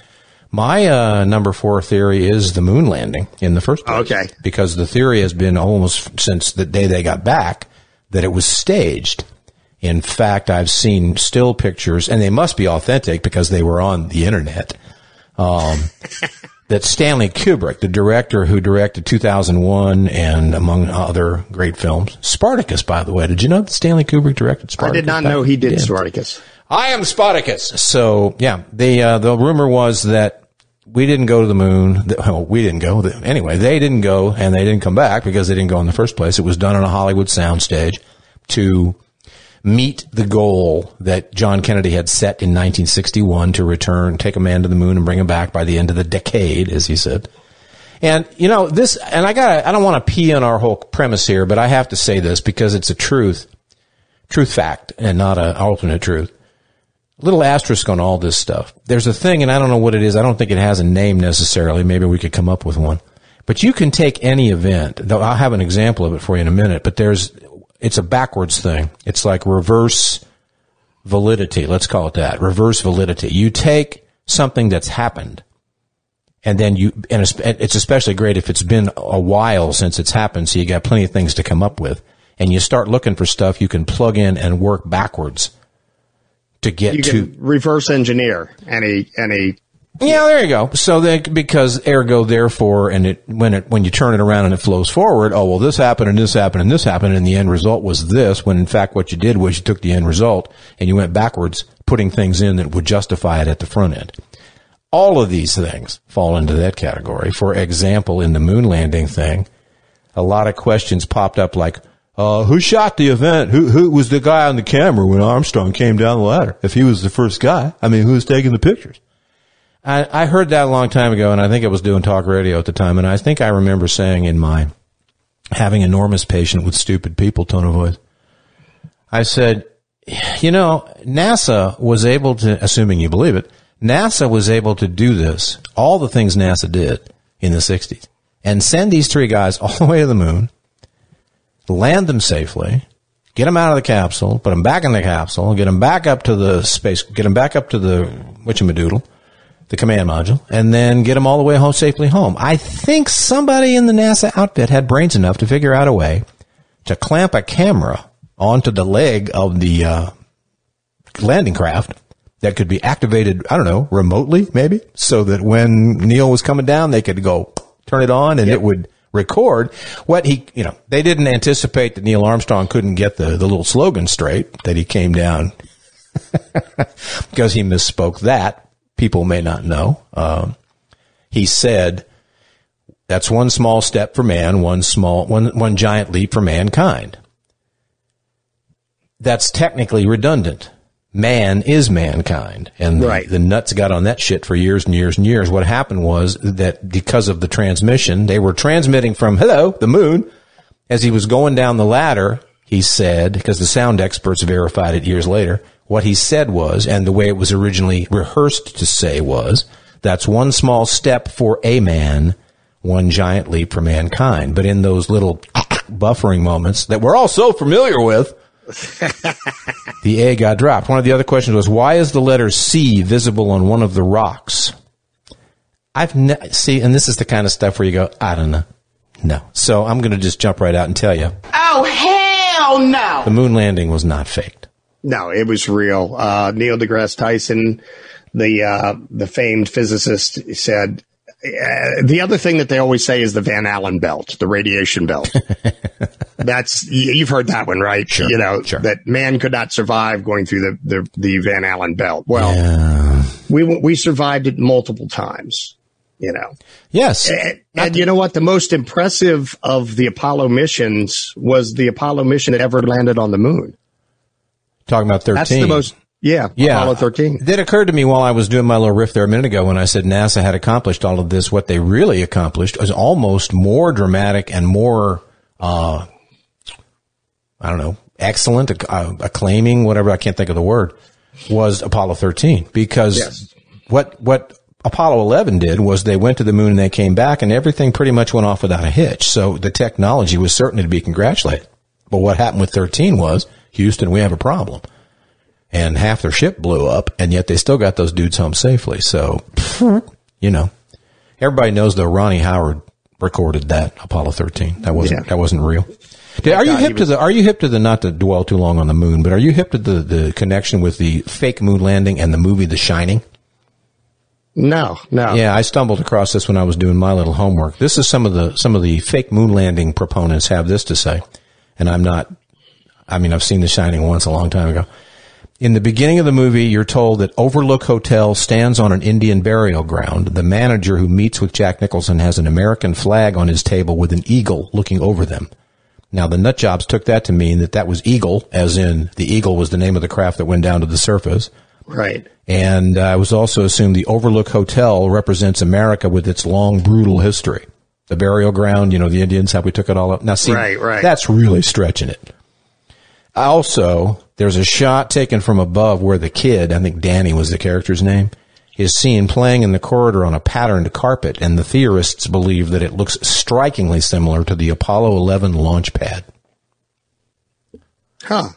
Speaker 10: My uh, number four theory is the moon landing in the first place.
Speaker 11: Okay.
Speaker 10: Because the theory has been almost since the day they got back that it was staged. In fact, I've seen still pictures, and they must be authentic because they were on the internet. Um, that Stanley Kubrick, the director who directed 2001 and among other great films, Spartacus, by the way. Did you know that Stanley Kubrick directed Spartacus?
Speaker 11: I did not know he did
Speaker 10: Yeah.
Speaker 11: Spartacus.
Speaker 10: I am Spartacus. So yeah, the uh, the rumor was that we didn't go to the moon. Well, we didn't go. Anyway, they didn't go, and they didn't come back because they didn't go in the first place. It was done on a Hollywood soundstage to meet the goal that John Kennedy had set in 1961 to return, take a man to the moon, and bring him back by the end of the decade, as he said. And you know this, and I got I don't want to pee on our whole premise here, but I have to say this because it's a truth, truth fact, and not an alternate truth. Little asterisk on all this stuff. There's a thing, and I don't know what it is. I don't think it has a name necessarily. Maybe we could come up with one. But you can take any event. Though I'll have an example of it for you in a minute. But there's, it's a backwards thing. It's like reverse validity. Let's call it that. Reverse validity. You take something that's happened and then you, and it's- especially great if it's been a while since it's happened, so you got plenty of things to come up with, and you start looking for stuff you can plug in and work backwards to get
Speaker 11: You
Speaker 10: to.
Speaker 11: reverse engineer any any.
Speaker 10: Yeah, there you go. So they, because ergo therefore, and it when it when you turn it around and it flows forward, oh well, this happened and this happened and this happened, and the end result was this. When in fact, what you did was you took the end result and you went backwards, putting things in that would justify it at the front end. All of these things fall into that category. For example, in the moon landing thing, a lot of questions popped up like, uh, who shot the event? Who, who was the guy on the camera when Armstrong came down the ladder? If he was the first guy, I mean, who was taking the pictures? I, I heard that a long time ago, and I think I was doing talk radio at the time, and I think I remember saying in my having enormous patience with stupid people tone of voice, I said, you know, NASA was able to, assuming you believe it, NASA was able to do this, all the things NASA did in the 60s, and send these three guys all the way to the moon, land them safely, get them out of the capsule, put them back in the capsule, get them back up to the space, get them back up to the whatchamadoodle, the command module, and then get them all the way home safely home. I think somebody in the NASA outfit had brains enough to figure out a way to clamp a camera onto the leg of the uh, landing craft that could be activated, I don't know, remotely maybe, so that when Neil was coming down, they could go turn it on and it would record what he, you know, they didn't anticipate that Neil Armstrong couldn't get the, the little slogan straight that he came down because he misspoke that. People may not know. Um, he said, that's one small step for man, one small, one, one giant leap for mankind. That's technically redundant. Man is mankind. And the,
Speaker 11: Right.
Speaker 10: the nuts got on that shit for years and years and years. What happened was that because of the transmission, they were transmitting from, hello, the moon. As he was going down the ladder, he said, because the sound experts verified it years later, what he said was, and the way it was originally rehearsed to say was, that's one small step for a man, one giant leap for mankind. But in those little buffering moments that we're all so familiar with, the A got dropped. One of the other questions was, why is the letter C visible on one of the rocks? I've ne- see, and this is the kind of stuff where you go, I don't know. No. So I'm going to just jump right out and tell you
Speaker 5: Oh, hell no.
Speaker 10: the moon landing was not faked.
Speaker 11: No, it was real. Uh, Neil deGrasse Tyson, the uh, the famed physicist, said uh, the other thing that they always say is the Van Allen belt, the radiation belt. That's you've heard that one, right?
Speaker 10: Sure,
Speaker 11: you know
Speaker 10: sure.
Speaker 11: that man could not survive going through the the, the Van Allen belt. Well, we we survived it multiple times. You know,
Speaker 10: Yes.
Speaker 11: and, and you know what? The most impressive of the Apollo missions was the Apollo mission that ever landed on the moon.
Speaker 10: Talking about 13.
Speaker 11: That's the most. Yeah,
Speaker 10: Yeah.
Speaker 11: Apollo 13.
Speaker 10: That occurred to me while I was doing my little riff there a minute ago when I said NASA had accomplished all of this. What they really accomplished was almost more dramatic and more, uh, I don't know, excellent, uh, acclaiming, whatever, I can't think of the word, was Apollo 13. Because
Speaker 11: Yes.
Speaker 10: what, what Apollo 11 did was they went to the moon and they came back and everything pretty much went off without a hitch. So the technology was certainly to be congratulated. But what happened with 13 was, Houston, we have a problem. And half their ship blew up and yet they still got those dudes home safely. So, you know, everybody knows though Ronnie Howard recorded that Apollo 13. That wasn't,
Speaker 11: Yeah.
Speaker 10: that wasn't real. Did- are you
Speaker 11: God,
Speaker 10: hip to the, are you hip to the, not to dwell too long on the moon, but are you hip to the, the connection with the fake moon landing and the movie The Shining?
Speaker 11: No, no.
Speaker 10: Yeah, I stumbled across this when I was doing my little homework. This is some of the some of the fake moon landing proponents have this to say, and I'm not. I mean, I've seen The Shining once a long time ago. In the beginning of the movie, you're told that Overlook Hotel stands on an Indian burial ground. The manager who meets with Jack Nicholson has an American flag on his table with an eagle looking over them. Now, the nut jobs took that to mean that that was Eagle, as in the Eagle was the name of the craft that went down to the surface.
Speaker 11: Right.
Speaker 10: And uh, it was also assumed the Overlook Hotel represents America with its long, brutal history. The burial ground, you know, the Indians, how we took it all up. Now, see,
Speaker 11: Right, right.
Speaker 10: that's really stretching it. Also, there's a shot taken from above where the kid, I think Danny was the character's name, is seen playing in the corridor on a patterned carpet, and the theorists believe that it looks strikingly similar to the Apollo 11 launch pad.
Speaker 11: Huh.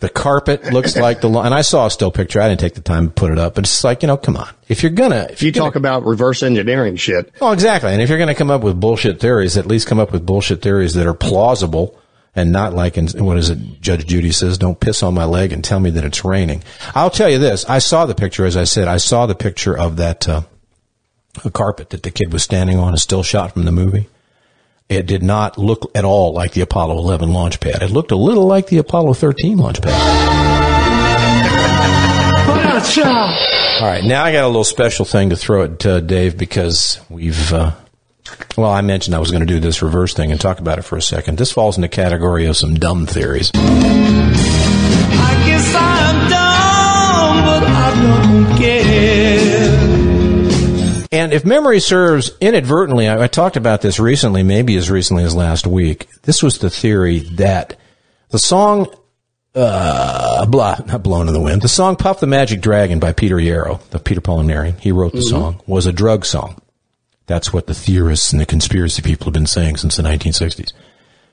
Speaker 10: The carpet looks like the, and I saw a still picture. I didn't take the time to put it up, but it's like, you know, come on. If you're gonna, if
Speaker 11: You talk about reverse engineering shit.
Speaker 10: well, exactly. And if you're gonna come up with bullshit theories, at least come up with bullshit theories that are plausible and not like, in, what is it, Judge Judy says, don't piss on my leg and tell me that it's raining. I'll tell you this. I saw the picture, as I said, I saw the picture of that, uh, carpet that the kid was standing on, a still shot from the movie. It did not look at all like the Apollo 11 launch pad. It looked a little like the Apollo 13 launch pad. All right, now I got a little special thing to throw at uh, Dave because we've, uh, well, I mentioned I was going to do this reverse thing and talk about it for a second. This falls in the category of some dumb theories.
Speaker 15: I guess I'm dumb, but I don't care.
Speaker 10: And if memory serves, inadvertently, I, I talked about this recently, maybe as recently as last week. This was the theory that the song, uh, blah, not blown in the wind, the song Puff the Magic Dragon by Peter Yarrow, of Peter Paul and Mary, he wrote the
Speaker 11: Mhm.
Speaker 10: song, was a drug song. That's what the theorists and the conspiracy people have been saying since the 1960s.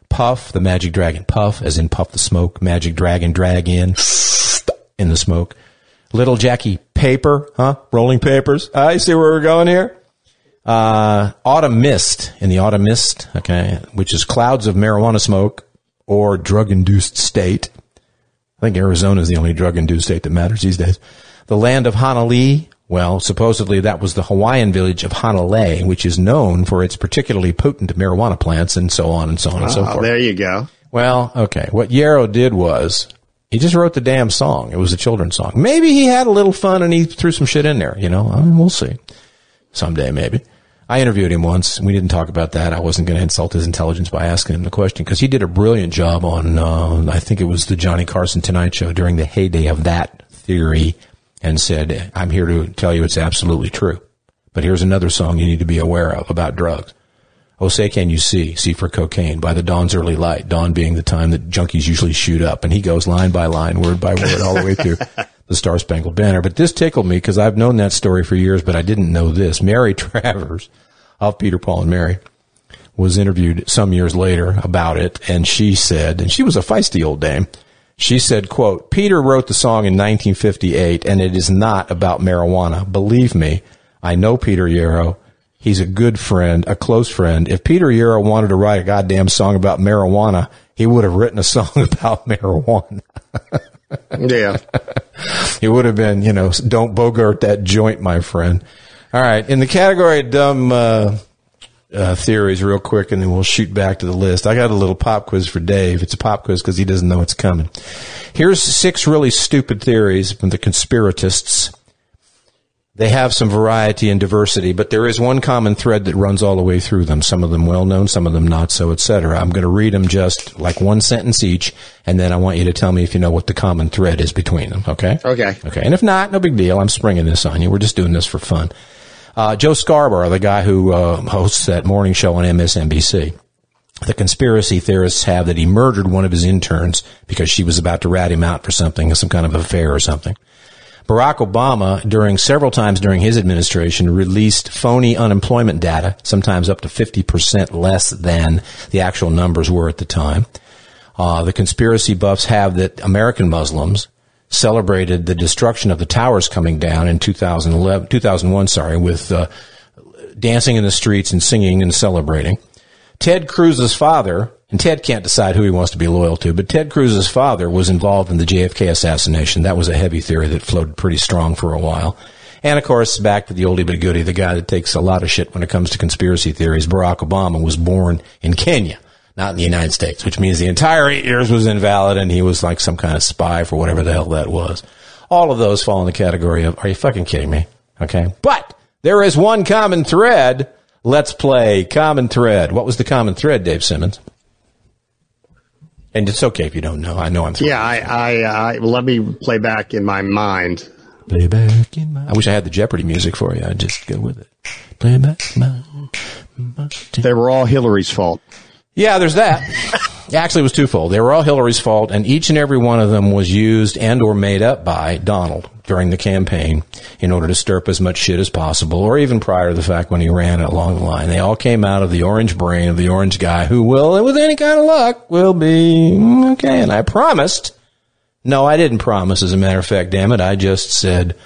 Speaker 10: Puff the Magic Dragon. Puff, as in puff the smoke. Magic Dragon, drag in, in the smoke. Little Jackie Paper, huh? Rolling papers. I see where we're going here. Uh, autumn mist in the autumn mist, okay, which is clouds of marijuana smoke or drug induced state. I think Arizona is the only drug induced state that matters these days. The land of Hanalei. Well, supposedly that was the Hawaiian village of Hanalei, which is known for its particularly potent marijuana plants and so on and so on and so
Speaker 11: Oh,
Speaker 10: forth.
Speaker 11: there you go.
Speaker 10: Well, okay. What Yarrow did was he just wrote the damn song. It was a children's song. Maybe he had a little fun and he threw some shit in there. You know, I mean, we'll see. Someday, maybe. I interviewed him once. We didn't talk about that. I wasn't going to insult his intelligence by asking him the question because he did a brilliant job on. Uh, I think it was the Johnny Carson Tonight Show during the heyday of that theory, and said, "I'm here to tell you it's absolutely true." But here's another song you need to be aware of about drugs. Oh, say can you see? See for cocaine by the dawn's early light. Dawn being the time that junkies usually shoot up. And he goes line by line, word by word, all the way through the Star Spangled Banner. But this tickled me because I've known that story for years, but I didn't know this. Mary Travers of Peter, Paul, and Mary was interviewed some years later about it. And she said, and she was a feisty old dame. She said, quote, Peter wrote the song in 1958 and it is not about marijuana. Believe me, I know Peter Yarrow. He's a good friend, a close friend. If Peter Yarrow wanted to write a goddamn song about marijuana, he would have written a song about marijuana.
Speaker 11: yeah.
Speaker 10: It would have been, you know, don't bogart that joint, my friend. All right. In the category of dumb, uh, uh, theories real quick and then we'll shoot back to the list. I got a little pop quiz for Dave. It's a pop quiz because he doesn't know it's coming. Here's six really stupid theories from the conspiratists. They have some variety and diversity, but there is one common thread that runs all the way through them. Some of them well known, some of them not so, etc. I'm going to read them just like one sentence each, and then I want you to tell me if you know what the common thread is between them. Okay?
Speaker 11: Okay.
Speaker 10: Okay. And if not, no big deal. I'm springing this on you. We're just doing this for fun. Uh, Joe Scarborough, the guy who uh, hosts that morning show on MSNBC. The conspiracy theorists have that he murdered one of his interns because she was about to rat him out for something, some kind of affair or something. Barack Obama, during several times during his administration, released phony unemployment data, sometimes up to 50% less than the actual numbers were at the time. Uh, the conspiracy buffs have that American Muslims celebrated the destruction of the towers coming down in 2011, 2001, sorry, with uh, dancing in the streets and singing and celebrating. Ted Cruz's father, and Ted can't decide who he wants to be loyal to, but Ted Cruz's father was involved in the JFK assassination. That was a heavy theory that floated pretty strong for a while. And of course, back to the oldie but goodie, the guy that takes a lot of shit when it comes to conspiracy theories, Barack Obama was born in Kenya, not in the United States, which means the entire eight years was invalid and he was like some kind of spy for whatever the hell that was. All of those fall in the category of, are you fucking kidding me? Okay. But there is one common thread. Let's play common thread. What was the common thread, Dave Simmons? And it's okay if you don't know. I know I'm.
Speaker 11: Yeah, I, I, I let me play back in my mind.
Speaker 10: Play back in my. I wish I had the Jeopardy music for you. I'd just go with it. Play back my. my
Speaker 11: They were all Hillary's fault.
Speaker 10: Yeah, there's that. Actually, it was twofold. They were all Hillary's fault, and each and every one of them was used and or made up by Donald during the campaign in order to stir up as much shit as possible, or even prior to the fact when he ran along the line. They all came out of the orange brain of the orange guy who will, with any kind of luck, will be mm, okay. And I promised. No, I didn't promise. As a matter of fact, damn it, I just said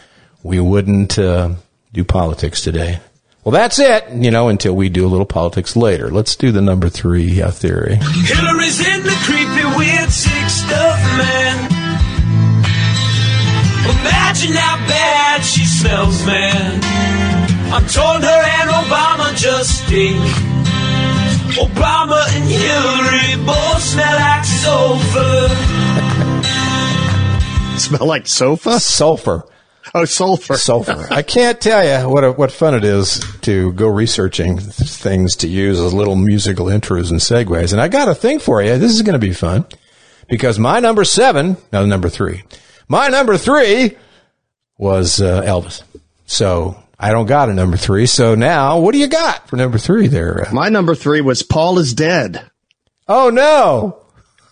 Speaker 10: we wouldn't uh, do politics today. Well, that's it, you know, until we do a little politics later. Let's do the number three uh, theory.
Speaker 15: Hillary's in the creepy, weird, sick stuff, man. Imagine how bad she smells, man. I'm told her and Obama just stink. Obama and Hillary both smell like sulfur.
Speaker 11: Smell like sofa?
Speaker 10: Sulfur.
Speaker 11: Oh, sulfur.
Speaker 10: Sulfur. I can't tell you what a, what fun it is to go researching things to use as little musical intros and segues. And I got a thing for you. This is going to be fun because my number seven, no, number three, my number three was uh, Elvis. So I don't got a number three. So now, what do you got for number three there?
Speaker 11: My number three was Paul is dead.
Speaker 10: Oh no!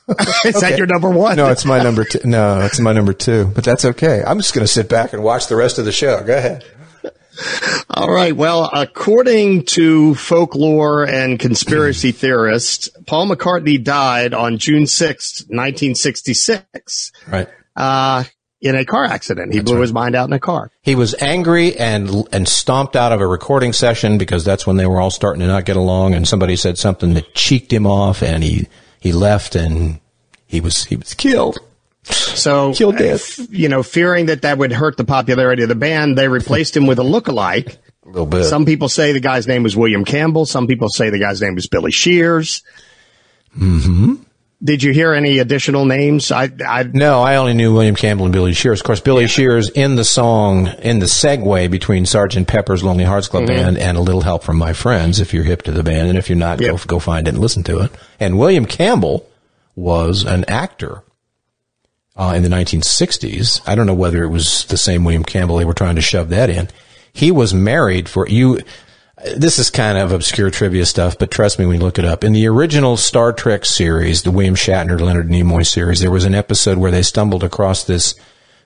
Speaker 11: is that your number one?
Speaker 10: No, it's my number two. No, it's my number two. But that's okay. I'm just going to sit back and watch the rest of the show. Go ahead.
Speaker 11: All right. Well, according to folklore and conspiracy theorists, Paul McCartney died on June sixth, 1966,
Speaker 10: Right.
Speaker 11: uh, in a car accident. He blew his mind out in a car.
Speaker 10: He was angry and and stomped out of a recording session because that's when they were all starting to not get along, and somebody said something that cheeked him off, and he he left, and he was he was killed.
Speaker 11: So,
Speaker 10: Killed dead.
Speaker 11: f- you know, fearing that that would hurt the popularity of the band, they replaced him with a lookalike.
Speaker 10: A little bit.
Speaker 11: Some people say the guy's name was William Campbell. Some people say the guy's name was Billy Shears.
Speaker 10: hmm
Speaker 11: Did you hear any additional names? I, I,
Speaker 10: No, I only knew William Campbell and Billy Shears. Of course, Billy Shears in the song, in the segue between Sergeant Pepper's Lonely Hearts Club
Speaker 11: Mhm.
Speaker 10: Band and A Little Help from My Friends, if you're hip to the band, and if you're not, go, go find it and listen to it. And William Campbell was an actor uh, in the 1960s. I don't know whether it was the same William Campbell they were trying to shove that in. He was married for you. This is kind of obscure trivia stuff, but trust me when you look it up. In the original Star Trek series, the William Shatner, Leonard Nimoy series, there was an episode where they stumbled across this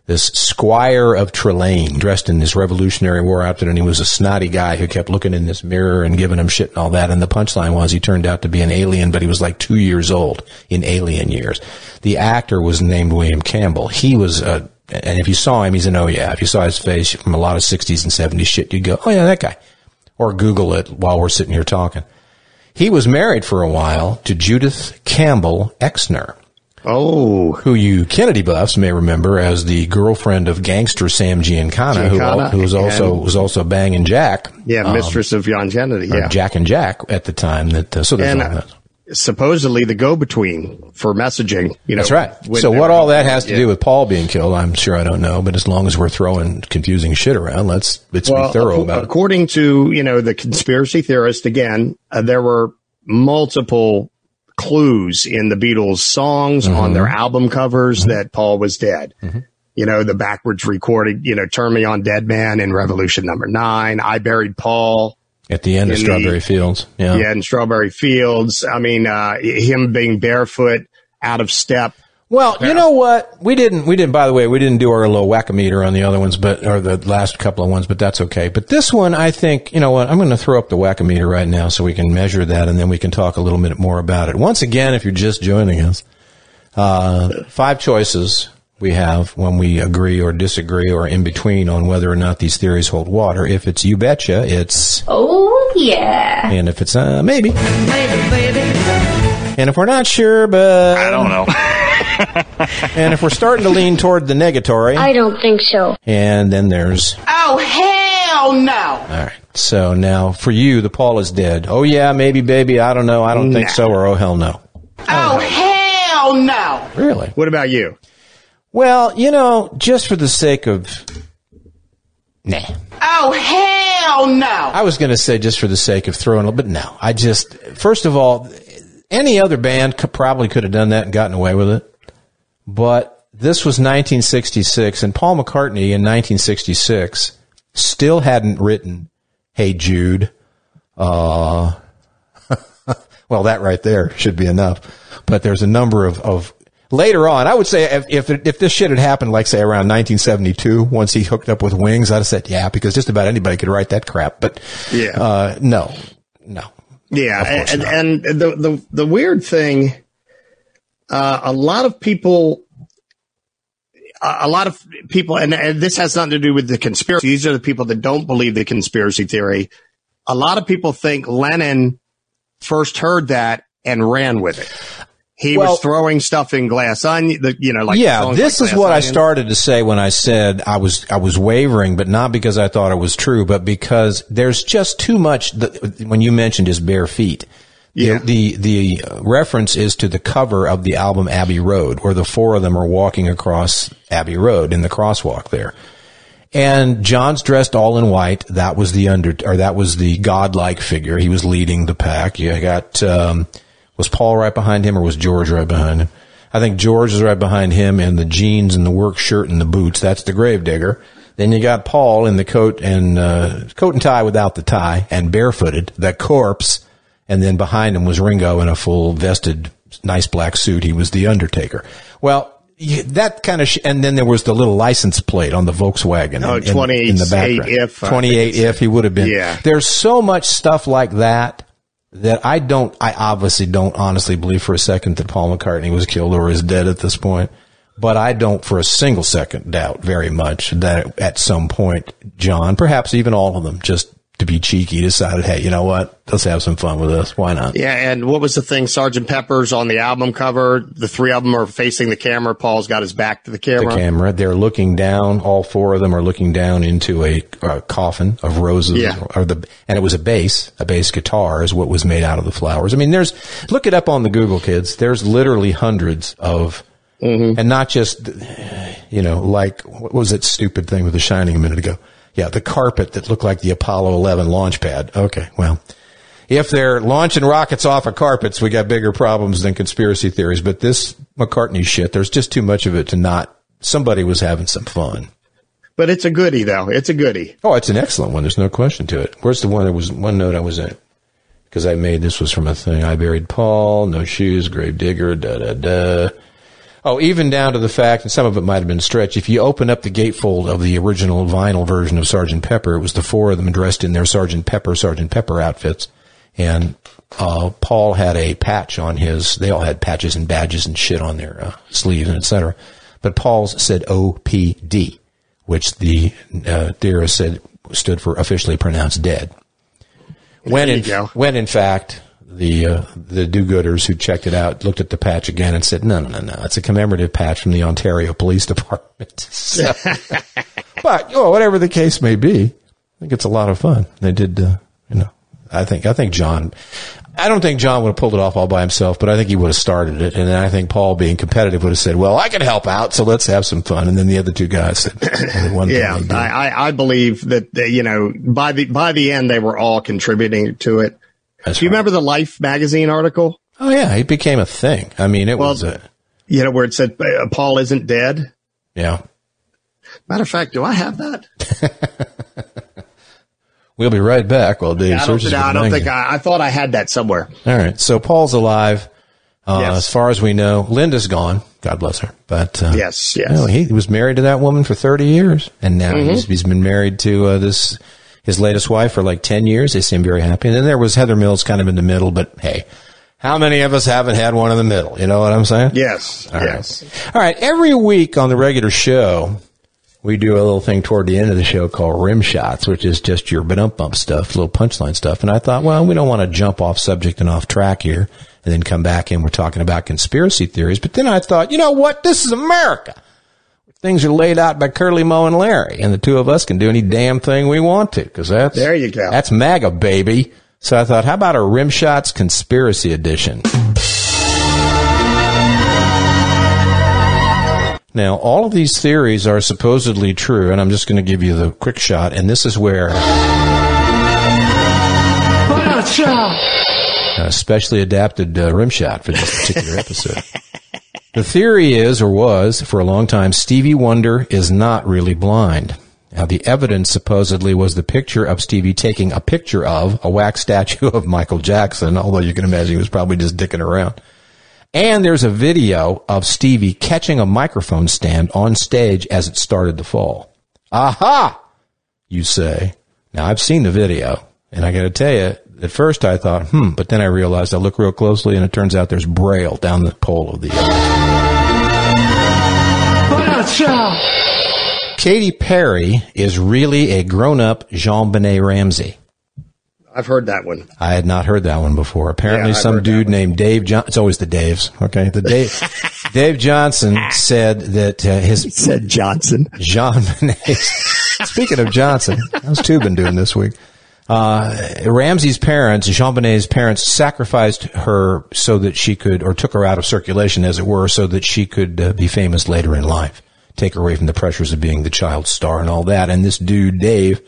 Speaker 10: this squire of Trelane dressed in this Revolutionary War outfit, and he was a snotty guy who kept looking in this mirror and giving him shit and all that. And the punchline was he turned out to be an alien, but he was like two years old in alien years. The actor was named William Campbell. He was a, and if you saw him, he's an oh yeah. If you saw his face from a lot of 60s and 70s shit, you'd go, oh yeah, that guy. Or Google it while we're sitting here talking. He was married for a while to Judith Campbell Exner.
Speaker 11: Oh.
Speaker 10: Who you Kennedy buffs may remember as the girlfriend of gangster Sam Giancana, who,
Speaker 11: Giancana,
Speaker 10: who was also,
Speaker 11: and-
Speaker 10: was also banging Jack.
Speaker 11: yeah,
Speaker 10: um,
Speaker 11: mistress of John Kennedy. Yeah.
Speaker 10: Jack and Jack at the time that, uh, so there's
Speaker 11: And
Speaker 10: all that.
Speaker 11: Supposedly the go-between for messaging. You know,
Speaker 10: That's right. So what all that has to
Speaker 11: yeah.
Speaker 10: do with Paul being killed, I'm sure I don't know, but as long as we're throwing confusing shit around, let's, let's
Speaker 11: well,
Speaker 10: be thorough about it.
Speaker 11: according to you know the conspiracy theorist again, uh, there were multiple clues in the Beatles songs on mm-hmm. their album covers mm-hmm. that Paul was dead. Mm-hmm. You know, the backwards recorded, you know, Turn Me On Dead Man in Revolution Number Nine. I Buried Paul.
Speaker 10: At the end of
Speaker 11: in the-
Speaker 10: Strawberry Fields. Yeah.
Speaker 11: Yeah, in Strawberry Fields. I mean, uh, him being barefoot, out of step.
Speaker 10: Well, you know what? We didn't. We didn't. By the way, we didn't do our little wackometer on the other ones, but or the last couple of ones. But that's okay. But this one, I think, you know what? I'm going to throw up the wackometer right now so we can measure that, and then we can talk a little bit more about it. Once again, if you're just joining us, uh, five choices we have when we agree or disagree or in between on whether or not these theories hold water. If it's you betcha, it's
Speaker 12: Oh, yeah.
Speaker 10: and if it's uh, maybe,
Speaker 12: Baby, baby.
Speaker 10: and if we're not sure, but
Speaker 2: I don't know.
Speaker 10: and if we're starting to lean toward the negatory,
Speaker 12: I don't think so.
Speaker 10: and then there's
Speaker 5: Oh, hell no.
Speaker 10: All right. So now for you, the Paul is dead. Oh yeah, maybe, baby. I don't know. I don't think so. Or oh hell no.
Speaker 5: Oh, hell no.
Speaker 10: Really?
Speaker 11: What about you?
Speaker 10: Well, you know, just for the sake of, nah.
Speaker 5: Oh, hell no.
Speaker 10: I was going to say just for the sake of throwing a little, but no. I just, first of all, any other band could, probably could have done that and gotten away with it. But this was 1966 and Paul McCartney in 1966 still hadn't written Hey Jude. Uh, well, that right there should be enough. But there's a number of, of later on. I would say if, if if this shit had happened, like say around 1972, once he hooked up with Wings, I'd have said yeah, because just about anybody could write that crap. But
Speaker 11: Yeah.
Speaker 10: uh, no, no.
Speaker 11: Yeah, and, and the, the the weird thing, uh, a lot of people, a lot of people, and, and this has nothing to do with the conspiracy. These are the people that don't believe the conspiracy theory. A lot of people think Lennon first heard that and ran with it. He
Speaker 10: Well-
Speaker 11: was throwing stuff in glass onion, the, you know, like
Speaker 10: yeah, this
Speaker 11: like
Speaker 10: is what I started to say when I said I was I was wavering, but not because I thought it was true, but because there's just too much. That, when you mentioned his bare feet,
Speaker 11: Yeah.
Speaker 10: the the, the reference is to the cover of the album Abbey Road, where the four of them are walking across Abbey Road in the crosswalk there. And John's dressed all in white. That was the under, or that was the godlike figure. He was leading the pack. You got, um, was Paul right behind him or was George right behind him? I think George is right behind him in the jeans and the work shirt and the boots. That's the gravedigger. Then you got Paul in the coat and, uh, coat and tie without the tie and barefooted, the corpse. And then behind him was Ringo in a full vested, nice black suit. He was the Undertaker. Well, you- that kind of, sh- and then there was the little license plate on the Volkswagen.
Speaker 11: Oh,
Speaker 10: in- in-
Speaker 11: 28
Speaker 10: in the background.
Speaker 11: if,
Speaker 10: 28 if he would have been.
Speaker 11: Yeah.
Speaker 10: There's so much stuff like that that I don't, I obviously don't honestly believe for a second that Paul McCartney was killed or is dead at this point. But I don't for a single second doubt very much that at some point, John, perhaps even all of them, just to be cheeky, decided, hey, you know what? Let's have some fun with this. Why not?
Speaker 11: Yeah, and what was the thing? Sergeant Pepper's on the album cover. The three of them are facing the camera. Paul's got his back to the camera.
Speaker 10: the
Speaker 11: camera.
Speaker 10: They're looking down. All four of them are looking down into a, uh coffin of roses.
Speaker 11: Yeah.
Speaker 10: Or the and it was a bass. A bass guitar is what was made out of the flowers. I mean, there's look it up on the Google kids. There's literally hundreds of, and not just you know like what was that stupid thing with the Shining a minute ago? Yeah, the carpet that looked like the Apollo 11 launch pad. Okay, well. If they're launching rockets off of carpets, we got bigger problems than conspiracy theories. But this McCartney shit, there's just too much of it to not. Somebody was having some fun.
Speaker 11: But it's a goodie, though. It's a goodie.
Speaker 10: Oh, it's an excellent one. There's no question to it. Where's the one? There was one note I was in because I made this was from a thing. I buried Paul, no shoes, grave digger, da da da. Oh, even down to the fact, and some of it might have been stretched. If you open up the gatefold of the original vinyl version of Sergeant Pepper, it was the four of them dressed in their Sergeant Pepper, Sergeant Pepper outfits, and uh, Paul had a patch on his. They all had patches and badges and shit on their uh, sleeves and etc. But Paul's said OPD, which the uh, theorist said stood for officially pronounced dead. When in,
Speaker 11: go.
Speaker 10: when in fact the uh, the do-gooders who checked it out looked at the patch again and said, "No, no, no, no, it's a commemorative patch from the Ontario Police Department." So- but oh, whatever the case may be, I think it's a lot of fun. They did, uh, you know. I think I think John. I don't think John would have pulled it off all by himself, but I think he would have started it, and then I think Paul, being competitive, would have said, "Well, I can help out, so let's have some fun." And then the other two guys said, one
Speaker 11: Yeah. I, I, believe that uh, you know by the by the end they were all contributing to it.
Speaker 10: That's
Speaker 11: Do you
Speaker 10: right.
Speaker 11: remember the Life magazine article?
Speaker 10: Oh yeah, it became a thing. I mean, it
Speaker 11: Well,
Speaker 10: was a
Speaker 11: You know where it said uh, Paul isn't dead.
Speaker 10: yeah.
Speaker 11: Matter of fact, do I have that?
Speaker 10: We'll be right back Well, Dave
Speaker 11: I don't, no, I don't think. I, I thought I had that somewhere.
Speaker 10: All right, so Paul's alive. Uh,
Speaker 11: Yes.
Speaker 10: As far as we know, Linda's gone God bless her. But uh,
Speaker 11: Yes, yes.
Speaker 10: no, he was married to that woman for 30 years, and now
Speaker 11: Mhm.
Speaker 10: he's, he's been married to uh, this his latest wife for like 10 years. They seem very happy. And then there was Heather Mills, kind of in the middle. But hey, how many of us haven't had one in the middle? You know what I'm saying?
Speaker 11: Yes,
Speaker 10: All right.
Speaker 11: yes.
Speaker 10: All right. Every week on the regular show, we do a little thing toward the end of the show called rim shots, which is just your bump bump stuff, little punchline stuff. And I thought, well, we don't want to jump off subject and off track here and then come back and we're talking about conspiracy theories. But then I thought, you know what? This is America. Things are laid out by Curly Moe and Larry, and the two of us can do any damn thing we want to, because that's
Speaker 11: There you go.
Speaker 10: That's MAGA, baby. So I thought, how about a rim shots conspiracy edition? Now, all of these theories are supposedly true, and I'm just going to give you the quick shot, and this is where a specially adapted uh, rim shot for this particular episode. The theory is, or was, for a long time, Stevie Wonder is not really blind. Now, the evidence supposedly was the picture of Stevie taking a picture of a wax statue of Michael Jackson, although you can imagine he was probably just dicking around. And there's a video of Stevie catching a microphone stand on stage as it started to fall. Aha! You say. Now I've seen the video and I gotta tell you, at first I thought, hmm, but then I realized I look real closely and it turns out there's braille down the pole of the Katy Perry is really a grown-up JonBenét Ramsey.
Speaker 11: I've heard that one.
Speaker 10: I had not heard that one before. Apparently,
Speaker 11: Yeah,
Speaker 10: some dude named Dave John. It's always the Daves. Okay, the Dave Dave Johnson said that uh, his
Speaker 11: said Johnson
Speaker 10: Jean Benet. Speaking of Johnson, how's two been doing this week? Uh, Ramsey's parents, JonBenét's parents, sacrificed her so that she could, or took her out of circulation, as it were, so that she could uh, be famous later in life. Take away from the pressures of being the child star and all that. And this dude, Dave,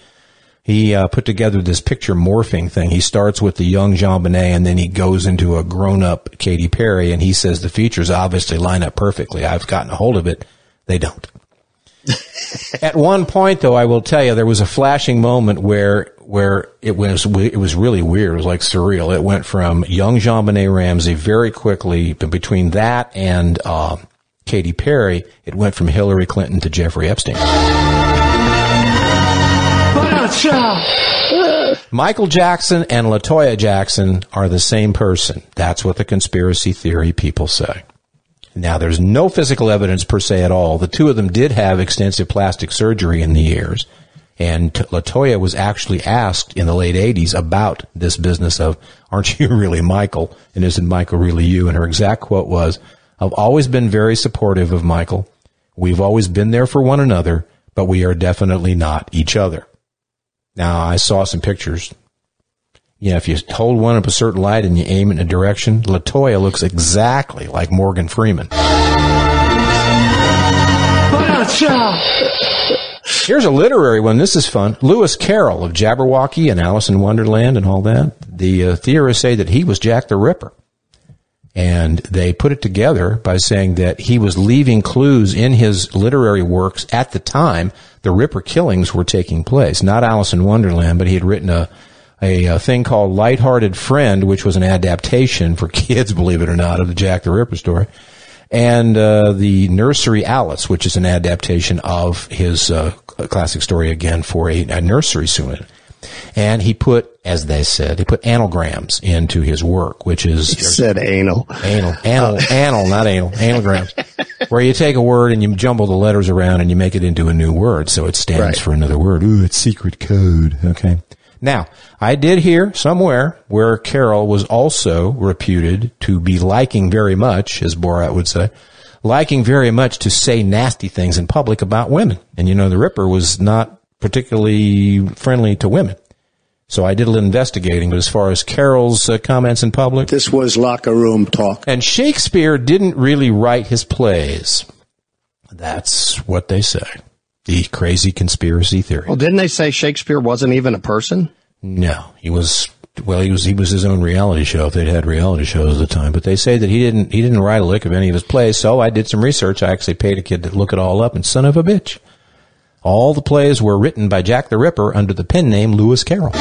Speaker 10: he uh, put together this picture morphing thing. He starts with the young JonBenét and then he goes into a grown up Katy Perry and he says the features obviously line up perfectly. I've gotten a hold of it. They don't. At one point, though, I will tell you, there was a flashing moment where where it was it was really weird. It was like surreal. It went from young JonBenét Ramsey very quickly, but between that and uh, Katy Perry, it went from Hillary Clinton to Jeffrey Epstein. Michael Jackson and Latoya Jackson are the same person. That's what the conspiracy theory people say. Now, there's no physical evidence per se at all. The two of them did have extensive plastic surgery in the years. And Latoya was actually asked in the late 80s about this business of, aren't you really Michael? And isn't Michael really you? And her exact quote was, I've always been very supportive of Michael. We've always been there for one another, but we are definitely not each other. Now, I saw some pictures. You know, if you hold one up a certain light and you aim it in a direction, Latoya looks exactly like Morgan Freeman. Here's a literary one. This is fun. Lewis Carroll of Jabberwocky and Alice in Wonderland and all that. The uh, theorists say that he was Jack the Ripper. And they put it together by saying that he was leaving clues in his literary works at the time the Ripper killings were taking place. Not Alice in Wonderland, but he had written a, a, a thing called Lighthearted Friend, which was an adaptation for kids, believe it or not, of the Jack the Ripper story. And uh, the Nursery Alice, which is an adaptation of his uh, classic story again for a, a nursery student. And he put, as they said, he put anagrams into his work, which is
Speaker 11: He said anal.
Speaker 10: anal, anal, anal, not anal, anagrams, where you take a word and you jumble the letters around and you make it into a new word, so it stands
Speaker 11: Right.
Speaker 10: for another word. Ooh, it's secret code. Okay. Now, I did hear somewhere where Carroll was also reputed to be liking very much, as Borat would say, liking very much to say nasty things in public about women. And you know, the Ripper was not particularly friendly to women. So I did a little investigating, but as far as Carroll's uh, comments in public,
Speaker 14: This was locker room talk.
Speaker 10: and Shakespeare didn't really write his plays. That's what they say. The crazy conspiracy theory.
Speaker 11: Well, didn't they say Shakespeare wasn't even a person?
Speaker 10: No, he was. Well, he was. He was his own reality show. If they'd had reality shows at the time, but they say that he didn't. He didn't write a lick of any of his plays. So I did some research. I actually paid a kid to look it all up. And son of a bitch, all the plays were written by Jack the Ripper under the pen name Lewis Carroll.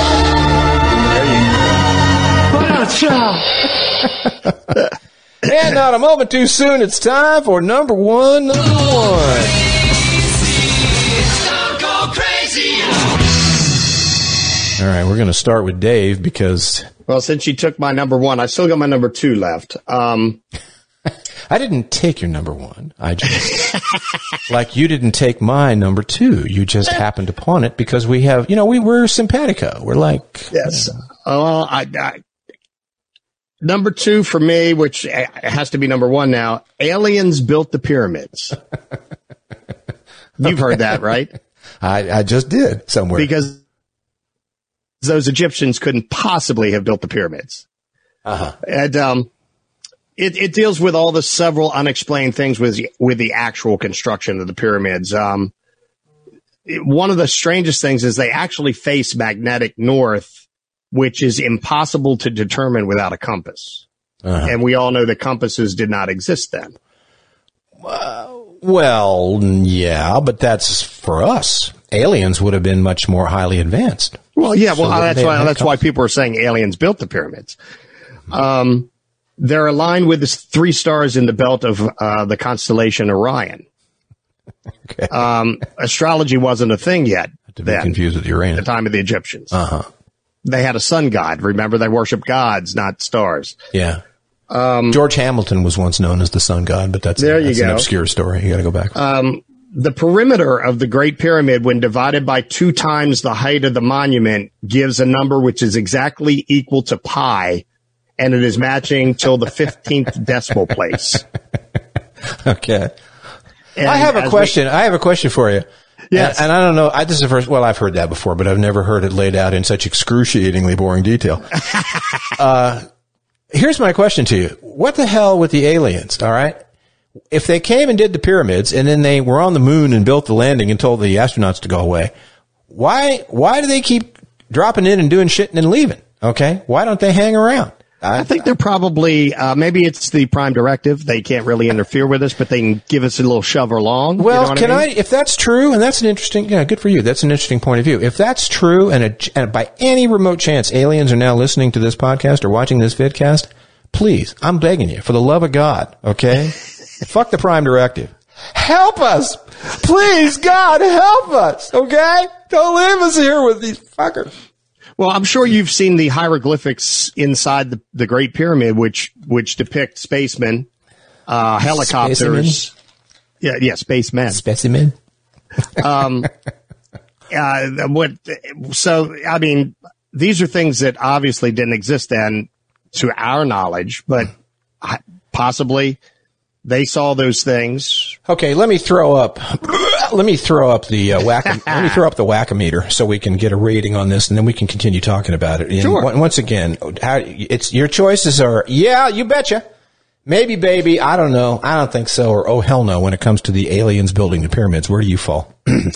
Speaker 10: and not a moment too soon. It's time for number one. Number one. All right, we're going to start with Dave because
Speaker 11: Well, since you took my number one, I still got my number two left. Um,
Speaker 10: I didn't take your number one. I just like you didn't take my number two. You just happened upon it because we have, you know, we were simpatico. We're like,
Speaker 11: yes. Oh, I, I, number two for me, which uh, has to be number one now. Aliens built the pyramids. You've heard that, right?
Speaker 10: I, I just did somewhere
Speaker 11: because those Egyptians couldn't possibly have built the pyramids.
Speaker 10: Uh-huh.
Speaker 11: And um, it, it deals with all the several unexplained things with with the actual construction of the pyramids. Um, it- one of the strangest things is they actually face magnetic north, which is impossible to determine without a compass.
Speaker 10: Uh-huh.
Speaker 11: And we all know that compasses did not exist then.
Speaker 10: Well, yeah, but that's for us. Aliens would have been much more highly advanced.
Speaker 11: Well, yeah, well,
Speaker 10: So
Speaker 11: that's why that's why people are saying aliens built the pyramids. Um, they're aligned with the three stars in the belt of uh, the constellation Orion.
Speaker 10: Okay.
Speaker 11: Um, astrology wasn't a thing yet.
Speaker 10: To be
Speaker 11: then,
Speaker 10: confused with
Speaker 11: at
Speaker 10: Uranus.
Speaker 11: the time of the Egyptians.
Speaker 10: Uh huh.
Speaker 11: They had a sun god. Remember, they worship gods, not stars.
Speaker 10: Yeah. George Hamilton was once known as the sun god, but that's,
Speaker 11: Um, There you
Speaker 10: that's an
Speaker 11: go.
Speaker 10: obscure story. You got to go back.
Speaker 11: Um, the perimeter of the Great Pyramid, when divided by two times the height of the monument, gives a number which is exactly equal to pi, and it is matching till the 15th decimal place.
Speaker 10: okay.
Speaker 11: And
Speaker 10: I have a
Speaker 11: as we-
Speaker 10: question. I have a question for you.
Speaker 11: Yes.
Speaker 10: And, and I don't know. I, this is the first. Well, I've heard that before, but I've never heard it laid out in such excruciatingly boring detail. uh, here's my question to you: What the hell with the aliens? All right. If they came and did the pyramids, and then they were on the moon and built the landing and told the astronauts to go away, why? Why do they keep dropping in and doing shit and then leaving? Okay. Why don't they hang around?
Speaker 11: I think they're probably, uh, maybe it's the prime directive. They can't really interfere with us, but they can give us a little shove along.
Speaker 10: Well,
Speaker 11: you know
Speaker 10: can
Speaker 11: I,
Speaker 10: I, if that's true, and that's an interesting, yeah, good for you. That's an interesting point of view. If that's true, and, a, and by any remote chance aliens are now listening to this podcast or watching this vidcast, please, I'm begging you, for the love of God, okay? Fuck the prime directive. Help us! Please, God, help us, okay? Don't leave us here with these fuckers.
Speaker 11: Well, I'm sure you've seen the hieroglyphics inside the, the Great Pyramid, which which depict spacemen, uh, helicopters. Yeah, yeah, spacemen.
Speaker 10: Specimen.
Speaker 11: Um, uh, what? So, I mean, these are things that obviously didn't exist then, to our knowledge, but possibly they saw those things.
Speaker 10: Okay, let me throw up. Let me throw up the uh, whack. let me throw up the wackometer so we can get a rating on this, and then we can continue talking about it. And
Speaker 11: Sure.
Speaker 10: on- Once again, how, it's your choices are yeah, you betcha. Maybe, baby. I don't know. I don't think so. Or oh hell no. When it comes to the aliens building the pyramids, where do you fall?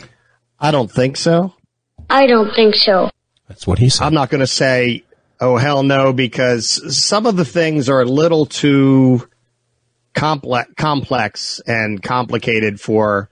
Speaker 11: I don't think so.
Speaker 12: I don't think so.
Speaker 10: That's what he said.
Speaker 11: I'm not going to say, oh, hell no, because some of the things are a little too complex, complex and complicated for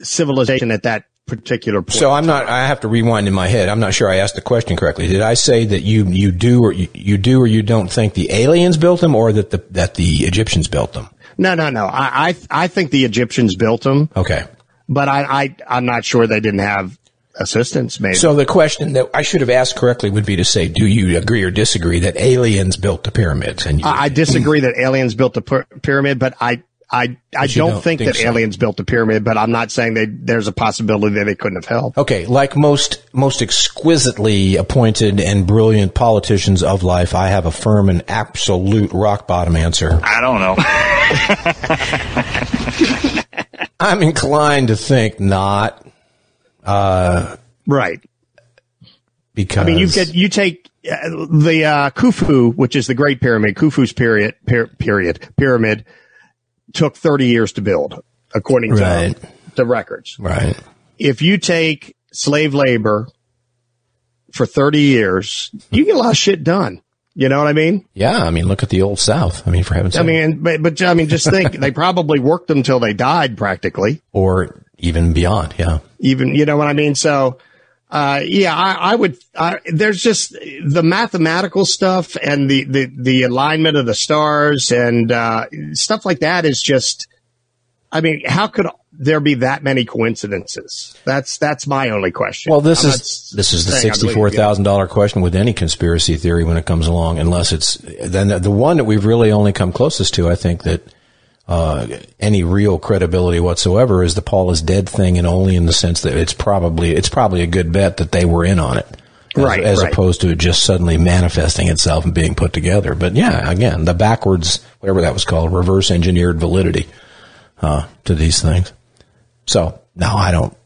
Speaker 11: civilization at that particular point.
Speaker 10: So I'm not. I have to rewind in my head. I'm not sure I asked the question correctly. Did I say that you you do or you, you do or you don't think the aliens built them, or that the that the Egyptians built them?
Speaker 11: no, no, no. I, I, I think the Egyptians built them,
Speaker 10: Okay.
Speaker 11: but I, I, I'm not sure they didn't have assistance maybe.
Speaker 10: So the question that I should have asked correctly would be to say, do you agree or disagree that aliens built the pyramids? And you,
Speaker 11: I, I disagree that aliens built the pyr- pyramid, but I, I, I don't,
Speaker 10: don't
Speaker 11: think,
Speaker 10: think
Speaker 11: that
Speaker 10: so.
Speaker 11: aliens built the pyramid, but I'm not saying they, there's a possibility that they couldn't have helped.
Speaker 10: okay, like most most exquisitely appointed and brilliant politicians of life, I have a firm and absolute rock bottom answer.
Speaker 2: I don't know.
Speaker 10: I'm inclined to think not, uh,
Speaker 11: Right.
Speaker 10: because
Speaker 11: I mean, you get you take uh, the uh, Khufu, which is the Great Pyramid. Khufu's period per, period pyramid took thirty years to build, according to
Speaker 10: Right.
Speaker 11: the records.
Speaker 10: right.
Speaker 11: If you take slave labor for thirty years, you get a lot of shit done. You know what I mean?
Speaker 10: Yeah, I mean, look at the old South. I mean, for heaven's sake.
Speaker 11: I mean, but, but I mean, just think they probably worked them till they died, practically.
Speaker 10: or even beyond. Yeah.
Speaker 11: Even you know what I mean? So. uh, yeah, I, I would. I, there's just the mathematical stuff and the the the alignment of the stars and uh, stuff like that is just. I mean, how could there be that many coincidences? That's that's my only question.
Speaker 10: Well, this
Speaker 11: I'm
Speaker 10: is this is the
Speaker 11: saying I believe
Speaker 10: sixty-four thousand dollar question with any conspiracy theory when it comes along, unless it's then the, the one that we've really only come closest to. I think that uh, any real credibility whatsoever is the Paul is dead thing, and only in the sense that it's probably it's probably a good bet that they were in on it, as,
Speaker 11: Right,
Speaker 10: As
Speaker 11: right.
Speaker 10: opposed to it just suddenly manifesting itself and being put together. But yeah, again, the backwards whatever that was called, reverse engineered validity uh, to these things. So no, I don't.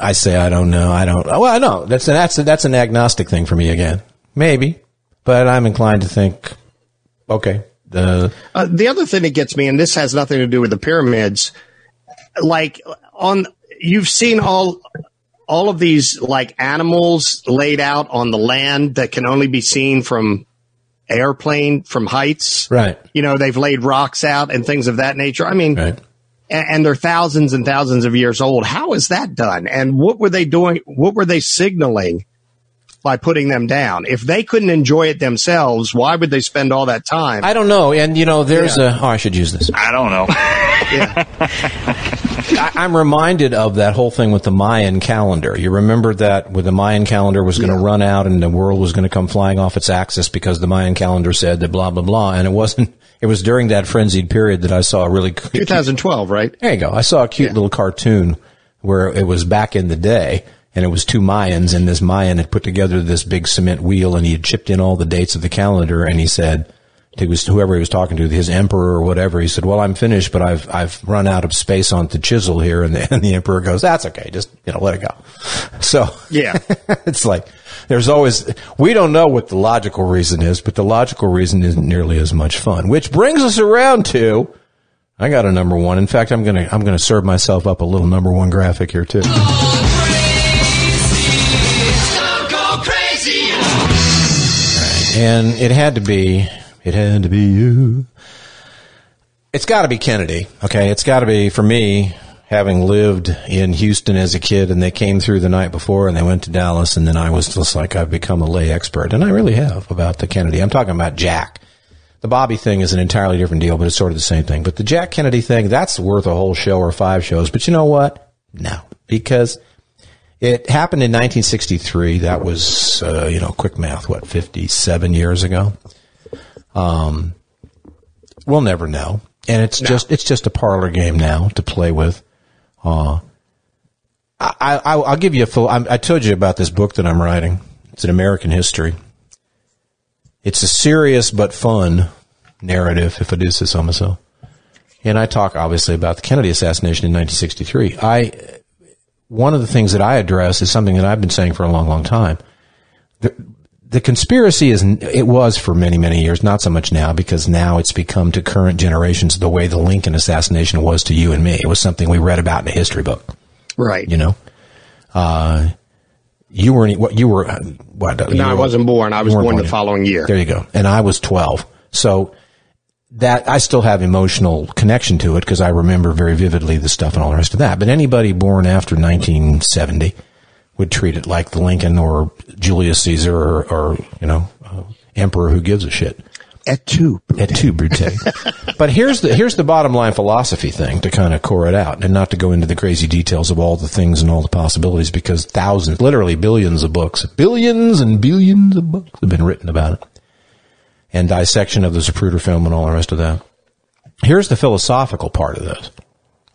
Speaker 10: I say I don't know. I don't. Well, I know that's that's that's an agnostic thing for me again. Maybe, but I'm inclined to think, okay, the
Speaker 11: Uh, the other thing that gets me, and this has nothing to do with the pyramids, like on you've seen all all of these like animals laid out on the land that can only be seen from airplane from heights.
Speaker 10: right.
Speaker 11: You know, they've laid rocks out and things of that nature. I mean,
Speaker 10: Right.
Speaker 11: and, and they're thousands and thousands of years old. How is that done? And what were they doing? What were they signaling by putting them down? If they couldn't enjoy it themselves, why would they spend all that time?
Speaker 10: I don't know. And you know, there's
Speaker 11: Yeah.
Speaker 10: a. Oh, I should use this.
Speaker 2: I don't know.
Speaker 10: I, I'm reminded of that whole thing with the Mayan calendar. You remember that with the Mayan calendar was going to run out and the world was going to come flying off its axis because the Mayan calendar said that blah blah blah, and it wasn't. It was during that frenzied period that I saw a really.
Speaker 11: 2012, right?
Speaker 10: There you go. I saw a cute little cartoon where it was back in the day. And it was two Mayans, and this Mayan had put together this big cement wheel, and he had chipped in all the dates of the calendar, and he said, it was whoever he was talking to, his emperor or whatever. He said, "Well, I'm finished, but I've I've run out of space on the chisel here." And the, and the emperor goes, "That's okay, just you know, let it go." So
Speaker 11: Yeah.
Speaker 10: it's like there's always we don't know what the logical reason is, but the logical reason isn't nearly as much fun. Which brings us around to I got a number one. In fact, I'm gonna I'm gonna serve myself up a little number one graphic here too. And it had to be, it had to be you. It's got to be Kennedy. Okay, it's got to be for me. Having lived in Houston as a kid, and they came through the night before, and they went to Dallas, and then I was just like, I've become a lay expert, and I really have about the Kennedy. I'm talking about Jack. The Bobby thing is an entirely different deal, but it's sort of the same thing. But the Jack Kennedy thing, that's worth a whole show or five shows. But you know what? No, because it happened in 1963. That was, uh, you know, quick math, what, 57 years ago? Um, we'll never know. And it's just, it's just a parlor game now to play with. Uh, I, I, I'll give you a full, I, I told you about this book that I'm writing. It's an American history. It's a serious but fun narrative, if I do say so myself. And I talk obviously about the Kennedy assassination in 1963. I, one of the things that I address is something that I've been saying for a long, long time. The, the conspiracy is, it was for many, many years, not so much now because now it's become to current generations the way the Lincoln assassination was to you and me. It was something we read about in a history book,
Speaker 11: Right.
Speaker 10: you know? Uh, you weren't, what, you were, uh, what? you
Speaker 11: No, I wasn't born. I was
Speaker 10: weren't
Speaker 11: born the
Speaker 10: yet.
Speaker 11: following year.
Speaker 10: There you go. And I was 12. So that I still have emotional connection to it because I remember very vividly the stuff and all the rest of that. But anybody born after 1970 would treat it like the Lincoln or Julius Caesar or, or you know, uh, emperor who gives a shit.
Speaker 11: Et tu.
Speaker 10: Et tu, Brute. but here's the here's the bottom line philosophy thing to kind of core it out, and not to go into the crazy details of all the things and all the possibilities, because thousands, literally billions of books, billions and billions of books have been written about it, and dissection of the Zapruder film and all the rest of that. Here's the philosophical part of this.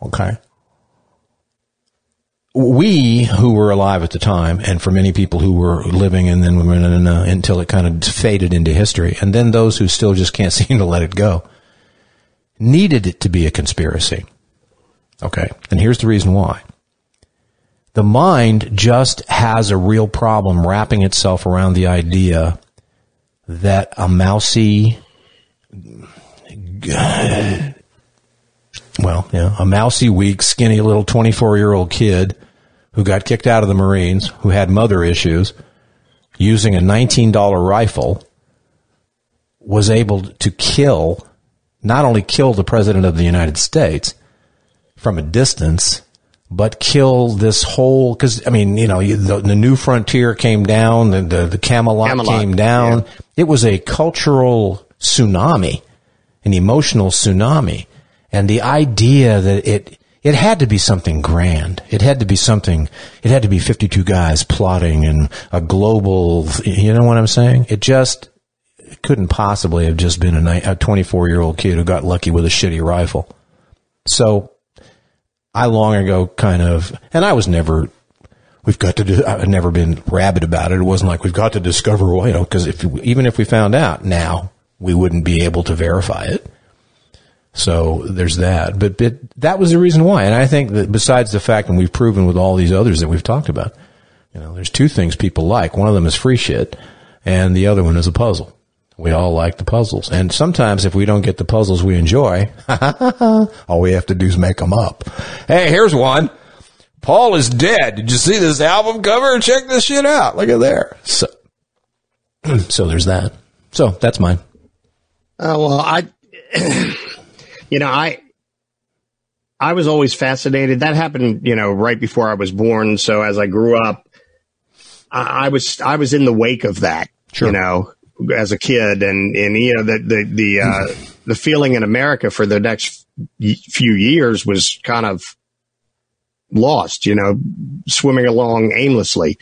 Speaker 10: Okay. We who were alive at the time, and for many people who were living and then uh, until it kind of faded into history, and then those who still just can't seem to let it go, needed it to be a conspiracy. Okay. And here's the reason why. The mind just has a real problem wrapping itself around the idea that a mousy, well, yeah, a mousy, weak, skinny little 24 year old kid who got kicked out of the Marines, who had mother issues, using a $19 rifle, was able to kill, not only kill the President of the United States from a distance, but kill this whole because I mean you know the, the new frontier came down the the, the Camelot,
Speaker 11: Camelot,
Speaker 10: came down it was a cultural tsunami an emotional tsunami. And the idea that it it had to be something grand. It had to be something it had to be 52 guys plotting and a global you know what I'm saying? It just couldn't possibly have just been a, a 24 year old kid who got lucky with a shitty rifle. So I long ago kind of, and I was never, we've got to do, I've never been rabid about it. It wasn't like we've got to discover, you know, because if, even if we found out now, we wouldn't be able to verify it. So there's that. But, but that was the reason why. And I think that besides the fact, and we've proven with all these others that we've talked about, you know, there's two things people like. One of them is free shit, and the other one is a puzzle. We all like the puzzles. And sometimes if we don't get the puzzles we enjoy, all we have to do is make them up. Hey, here's one. Paul is dead. Did you see this album cover? Check this shit out. Look at there. So, so there's that. So that's mine.
Speaker 11: Oh well, I, you know, I, I was always fascinated. That happened, you know, right before I was born. So as I grew up, I, I was I was in the wake of that. You know, as a kid, and and you know the the the uh, the feeling in America for the next few years was kind of lost. You know, swimming along aimlessly.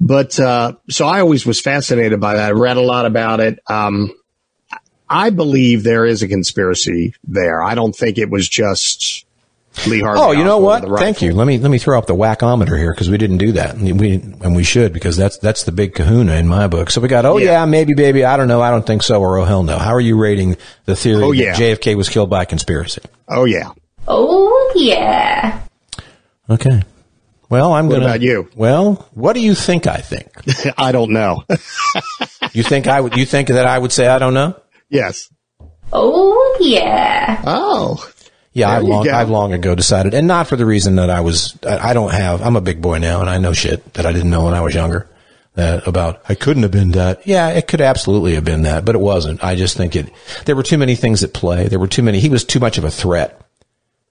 Speaker 11: But uh, so I always was fascinated by that. I read a lot about it. Um, I believe there is a conspiracy there. I don't think it was just Lee Harvey.
Speaker 10: Oh, you know what? Thank you. Let me let me throw up the whackometer here because we didn't do that, and we and we should because that's that's the big Kahuna in my book. So we got oh yeah, maybe baby, I don't know, I don't think so, or oh hell no. How are you rating the theory
Speaker 11: Oh,
Speaker 10: that
Speaker 11: yeah.
Speaker 10: JFK was killed by conspiracy?
Speaker 11: Oh yeah.
Speaker 12: Oh, yeah.
Speaker 10: Okay. Well, I'm
Speaker 11: What
Speaker 10: gonna.
Speaker 11: about you?
Speaker 10: Well, what do you think? I think.
Speaker 11: I don't know.
Speaker 10: you think I would? You think that I would say I don't know?
Speaker 11: yes.
Speaker 12: Oh, yeah.
Speaker 11: Oh.
Speaker 10: Yeah, I've long. I've long ago decided, and not for the reason that I was. I I don't have. I'm a big boy now, and I know shit that I didn't know when I was younger. That about I couldn't have been that. Yeah, it could absolutely have been that, but it wasn't. I just think it. There were too many things at play. There were too many. He was too much of a threat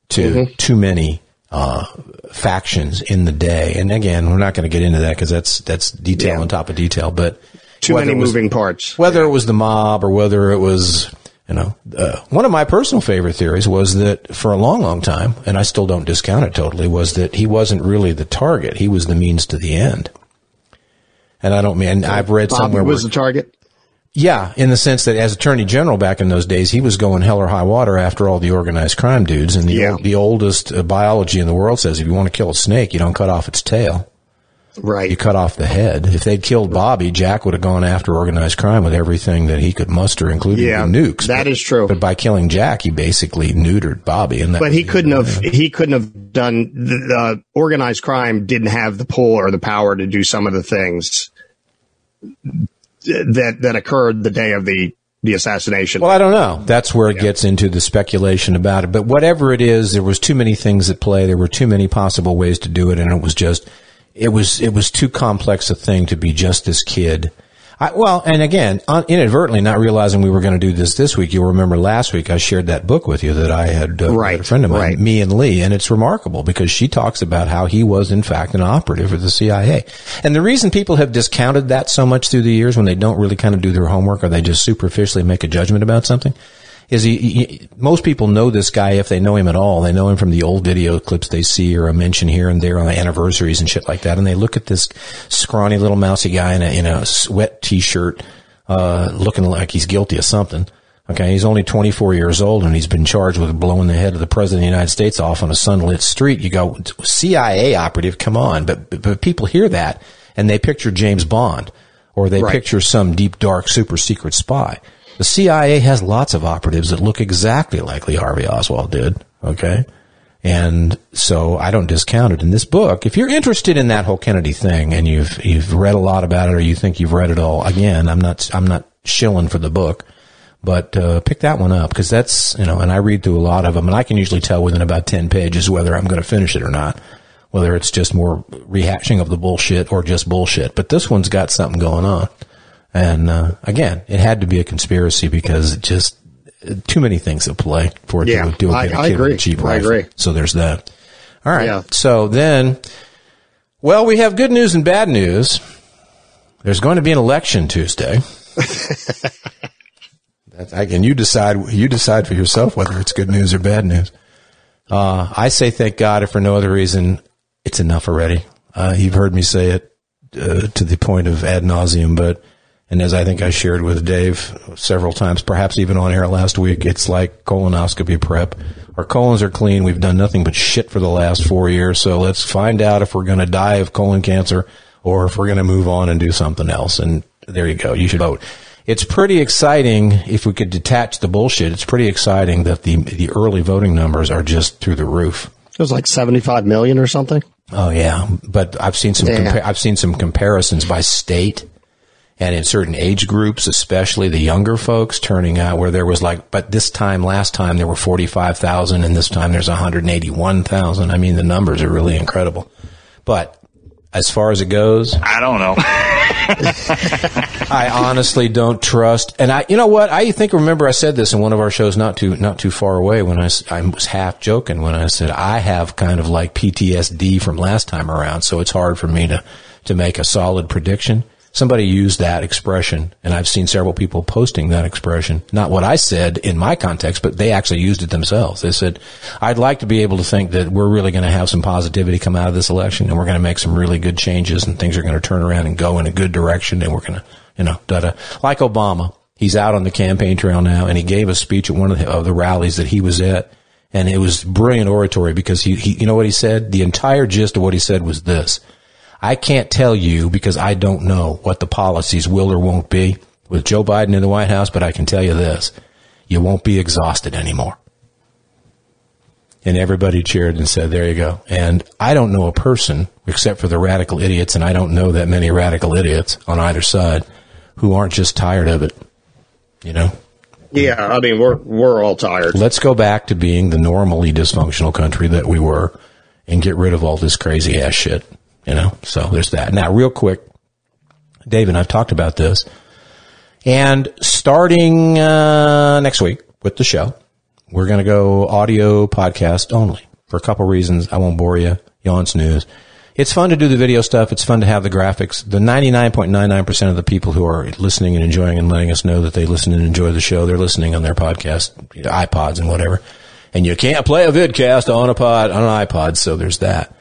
Speaker 10: to
Speaker 11: Mm-hmm.
Speaker 10: too many uh, factions in the day. And again, we're not going to get into that because that's that's detail on top of detail. But
Speaker 11: Too many
Speaker 10: was-
Speaker 11: moving parts.
Speaker 10: whether it was the mob or whether it was, you know, uh, one of my personal favorite theories was that for a long, long time, and I still don't discount it totally, was that he wasn't really the target. He was the means to the end. And I don't mean, I've read somewhere
Speaker 11: was
Speaker 10: where,
Speaker 11: the target.
Speaker 10: Yeah, in the sense that as attorney general back in those days, he was going hell or high water after all the organized crime dudes. And the,
Speaker 11: Yeah.
Speaker 10: the oldest uh, biology in the world says if you want to kill a snake, you don't cut off its tail.
Speaker 11: Right.
Speaker 10: You cut off the head. If they'd killed Bobby, Jack would have gone after organized crime with everything that he could muster, including
Speaker 11: Yeah,
Speaker 10: the nukes.
Speaker 11: that
Speaker 10: but,
Speaker 11: is true.
Speaker 10: But by killing Jack, he basically neutered Bobby. And that
Speaker 11: But he couldn't have. He couldn't have done. The, the organized crime didn't have the pull or the power to do some of the things that that occurred the day of the the assassination.
Speaker 10: Well, I don't know. That's where it gets into the speculation about it. But whatever it is, there was too many things at play. There were too many possible ways to do it, and it was just, it was, it was too complex a thing to be just this kid. I, well, and again, un, inadvertently not realizing we were going to do this this week. You'll remember last week I shared that book with you that I had uh,
Speaker 11: Right,
Speaker 10: a friend of mine,
Speaker 11: right.
Speaker 10: me and Lee, and it's remarkable because she talks about how he was in fact an operative for the CIA. And the reason people have discounted that so much through the years when they don't really kind of do their homework or they just superficially make a judgment about something is he, he most people know this guy if they know him at all. They know him from the old video clips they see or a mention here and there on the anniversaries and shit like that. And they look at this scrawny little mousy guy in a, in a sweat t-shirt, uh, looking like he's guilty of something. Okay. He's only 24 years old and he's been charged with blowing the head of the president of the United States off on a sunlit street. You go, CIA operative, come on. But, but, but people hear that and they picture James Bond or they
Speaker 11: Right.
Speaker 10: picture some deep, dark, super secret spy. The CIA has lots of operatives that look exactly like Lee Harvey Oswald did. Okay. And so I don't discount it in this book. If you're interested in that whole Kennedy thing and you've, you've read a lot about it or you think you've read it all, again, I'm not, I'm not shilling for the book, but, uh, pick that one up because that's, you know, and I read through a lot of them and I can usually tell within about 10 pages whether I'm going to finish it or not, whether it's just more rehashing of the bullshit or just bullshit. But this one's got something going on. And uh, again, it had to be a conspiracy because it just too many things at play for it
Speaker 11: Yeah,
Speaker 10: to do
Speaker 11: I-
Speaker 10: a
Speaker 11: I
Speaker 10: kid with
Speaker 11: agree.
Speaker 10: a cheap
Speaker 11: I agree.
Speaker 10: So there's that. All right. So then, well, we have good news and bad news. There's going to be an election Tuesday. That's, again, you decide. You decide for yourself whether it's good news or bad news. Uh, I say thank God, if for no other reason, it's enough already. Uh, you've heard me say it uh, to the point of ad nauseum, but and as I think I shared with Dave several times, perhaps even on air last week, it's like colonoscopy prep. Our colons are clean. We've done nothing but shit for the last four years. So let's find out if we're going to die of colon cancer or if we're going to move on and do something else. And there you go. You should vote. It's pretty exciting if we could detach the bullshit. It's pretty exciting that the the early voting numbers are just through the roof.
Speaker 11: It was like 75 million or something.
Speaker 10: Oh yeah, but I've seen some compa- I've seen some comparisons by state and in certain age groups, especially the younger folks turning out where there was like, but this time last time there were forty five thousand, and this time there's one hundred eighty one thousand. I mean, the numbers are really incredible. But as far as it goes,
Speaker 2: I don't know.
Speaker 10: I honestly don't trust. And I, you know what? I think remember I said this in one of our shows not too not too far away when I, I was half joking when I said I have kind of like PTSD from last time around, so it's hard for me to to make a solid prediction. Somebody used that expression, and I've seen several people posting that expression. Not what I said in my context, but they actually used it themselves. They said, I'd like to be able to think that we're really going to have some positivity come out of this election, and we're going to make some really good changes, and things are going to turn around and go in a good direction, and we're going to, you know, da da. Like Obama, he's out on the campaign trail now, and he gave a speech at one of the, of the rallies that he was at, and it was brilliant oratory because he, he, you know what he said? The entire gist of what he said was this. I can't tell you because I don't know what the policies will or won't be with Joe Biden in the White House, but I can tell you this. You won't be exhausted anymore. And everybody cheered and said, there you go. And I don't know a person, except for the radical idiots, and I don't know that many radical idiots on either side, who aren't just tired of it. You know?
Speaker 11: Yeah, I mean we're we're all tired.
Speaker 10: Let's go back to being the normally dysfunctional country that we were and get rid of all this crazy ass shit. You know? So there's that. Now, real quick, Dave and I've talked about this. And starting uh, next week with the show, we're going to go audio podcast only for a couple reasons. I won't bore you. Yawn's news. It's fun to do the video stuff. It's fun to have the graphics. The 99.99% of the people who are listening and enjoying and letting us know that they listen and enjoy the show, they're listening on their podcast, iPods and whatever. And you can't play a vidcast on a pod, on an iPod, so there's that.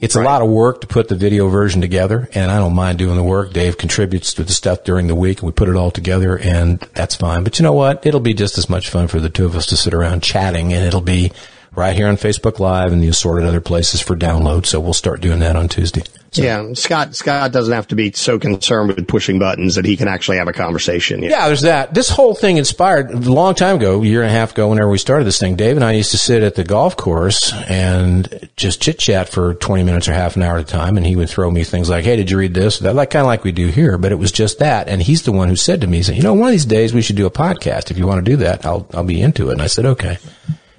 Speaker 10: It's a lot of work to put the video version together, and I don't mind doing the work. Dave contributes to the stuff during the week, and we put it all together, and that's fine. But you know what? It'll be just as much fun for the two of us to sit around chatting, and it'll be right here on Facebook Live and the assorted other places for download. So we'll start doing that on Tuesday.
Speaker 11: yeah, Scott Scott doesn't have to be so concerned with pushing buttons that he can actually have a conversation.
Speaker 10: Yeah, there's that. This whole thing inspired a long time ago, a year and a half ago, whenever we started this thing. Dave and I used to sit at the golf course and just chit chat for 20 minutes or half an hour at a time. And he would throw me things like, Hey, did you read this? That, like, kind of like we do here, but it was just that. And he's the one who said to me, he said, you know, one of these days we should do a podcast. If you want to do that, I'll, I'll be into it. And I said, okay.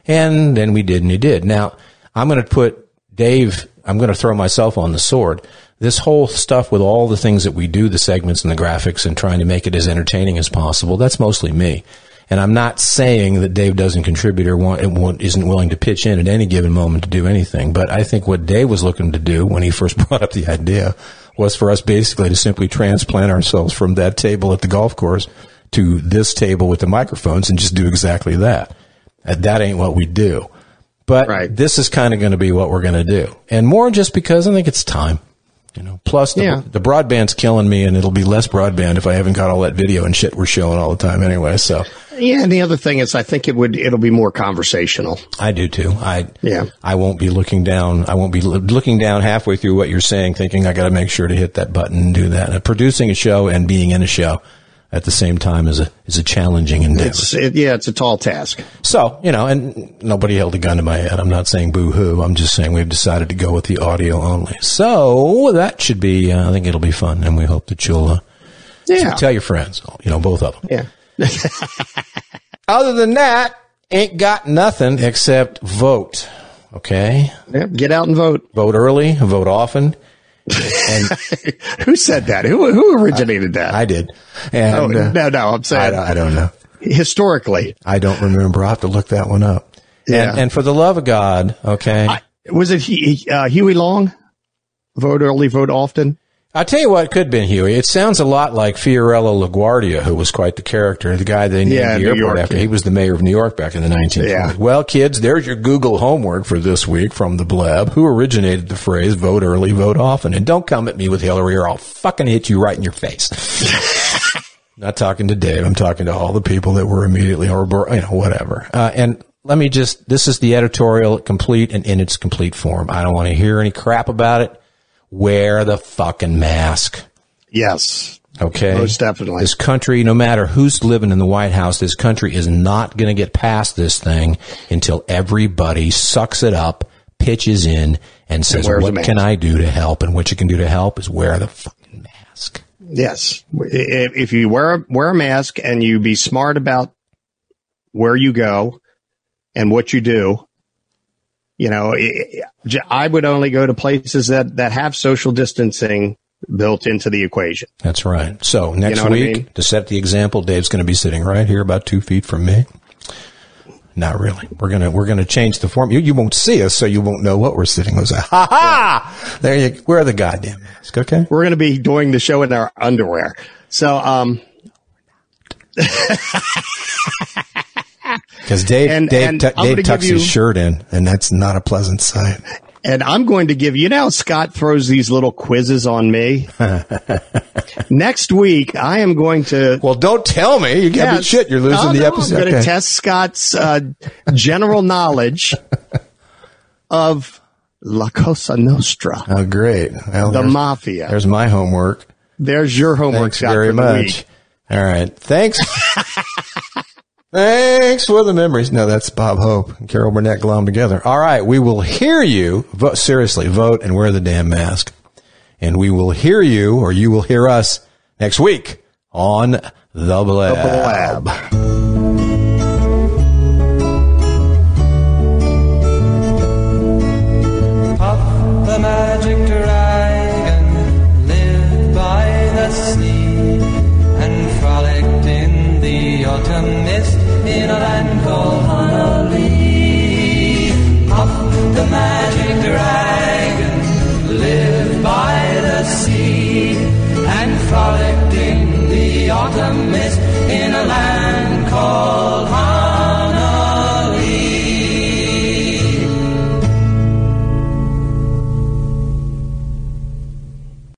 Speaker 10: And then we did and he did. Now I'm going to put Dave, I'm going to throw myself on the sword. This whole stuff with all the things that we do, the segments and the graphics and trying to make it as entertaining as possible, that's mostly me. And I'm not saying that Dave doesn't contribute or want, isn't willing to pitch in at any given moment to do anything. But I think what Dave was looking to do when he first brought up the idea was for us basically to simply transplant ourselves from that table at the golf course to this table with the microphones and just do exactly that. Uh, That ain't what we do. But this is kind of going to be what we're going to do. And more just because I think it's time. You know, plus the,
Speaker 11: Yeah.
Speaker 10: the broadband's killing me and it'll be less broadband if I haven't got all that video and shit we're showing all the time anyway. So
Speaker 11: Yeah, and the other thing is, I think it would it'll be more conversational.
Speaker 10: I do too. I
Speaker 11: yeah.
Speaker 10: I won't be looking down. I won't be looking down halfway through what you're saying, thinking I got to make sure to hit that button and do that. And producing a show and being in a show at the same time is a is a challenging endeavor.
Speaker 11: It's it, yeah, it's a tall task.
Speaker 10: So, you know, and nobody held a gun to my head. I'm not saying boo hoo. I'm just saying we've decided to go with the audio only. So that should be, uh, I think it'll be fun and we hope that you'll, uh,
Speaker 11: Yeah.
Speaker 10: tell your friends, you know, both of them.
Speaker 11: Yeah.
Speaker 10: Other than that, ain't got nothing except vote. Okay.
Speaker 11: Get out and vote.
Speaker 10: Vote early, vote often. And
Speaker 11: who said that? Who who originated that?
Speaker 10: I did. And,
Speaker 11: oh,
Speaker 10: uh,
Speaker 11: no, no, I'm
Speaker 10: I,
Speaker 11: saying
Speaker 10: don't- I don't know.
Speaker 11: historically.
Speaker 10: I don't remember. I'll have to look that one up.
Speaker 11: Yeah.
Speaker 10: And, and for the love of God, okay.
Speaker 11: Was it he, uh, Huey Long? Vote early, vote often.
Speaker 10: I'll tell you what, it could have been Huey. It sounds a lot like Fiorello LaGuardia, who was quite the character, the guy they named
Speaker 11: Yeah,
Speaker 10: the airport
Speaker 11: York
Speaker 10: after.
Speaker 11: kid.
Speaker 10: He was the mayor of New York back in the 1920s.
Speaker 11: Yeah.
Speaker 10: Well, kids, there's your Google homework for this week from the Blab. Who originated the phrase vote early, vote often? And don't come at me with Hillary or I'll fucking hit you right in your face. Not talking to Dave. I'm talking to all the people that were immediately or, you know, whatever. Uh, and let me just, this is the editorial complete and in its complete form. I don't want to hear any crap about it. Wear the fucking mask.
Speaker 11: Yes.
Speaker 10: Okay.
Speaker 11: Most definitely.
Speaker 10: This country, no matter who's living in the White House, this country is not going to get past this thing until everybody sucks it up, pitches in, and says,
Speaker 11: wears a
Speaker 10: what can I do to help? And what you can do to help is wear the fucking mask.
Speaker 11: Yes. If if you wear, wear a mask and you be smart about where you go and what you do, you know, it- I would only go to places that, that have social distancing built into the equation.
Speaker 10: That's right. So next
Speaker 11: know what I
Speaker 10: week,
Speaker 11: mean?
Speaker 10: to set the example, Dave's going to be sitting right here about two feet from me. Not really. We're gonna we're gonna change the form. You you won't see us, so you won't know what we're sitting. We'll say, ha ha! There you wear the goddamn mask, okay?
Speaker 11: We're going to be doing the show in our underwear. So, um,
Speaker 10: Because Dave
Speaker 11: And-
Speaker 10: Dave,
Speaker 11: and I'm
Speaker 10: Dave tucks
Speaker 11: give
Speaker 10: his shirt in, and that's not a pleasant sight.
Speaker 11: and I'm going to give you now. Scott throws these little quizzes on me. Next week, I am going to.
Speaker 10: Well, don't tell me. You got me
Speaker 11: Yes.
Speaker 10: shit. You're losing
Speaker 11: No,
Speaker 10: the
Speaker 11: no,
Speaker 10: episode.
Speaker 11: I'm going to
Speaker 10: Okay.
Speaker 11: test Scott's uh, general knowledge of La Cosa Nostra,
Speaker 10: Oh, great. Well,
Speaker 11: the
Speaker 10: there's,
Speaker 11: mafia.
Speaker 10: there's my homework.
Speaker 11: There's your homework,
Speaker 10: Thanks
Speaker 11: Scott,
Speaker 10: very much. All right. Thanks. Thanks for the memories. No, that's Bob Hope and Carol Burnett glommed together. All right. We will hear you. Vote, seriously, vote and wear the damn mask. And we will hear you, or you will hear us next week on The Blab.
Speaker 11: Blab.
Speaker 15: The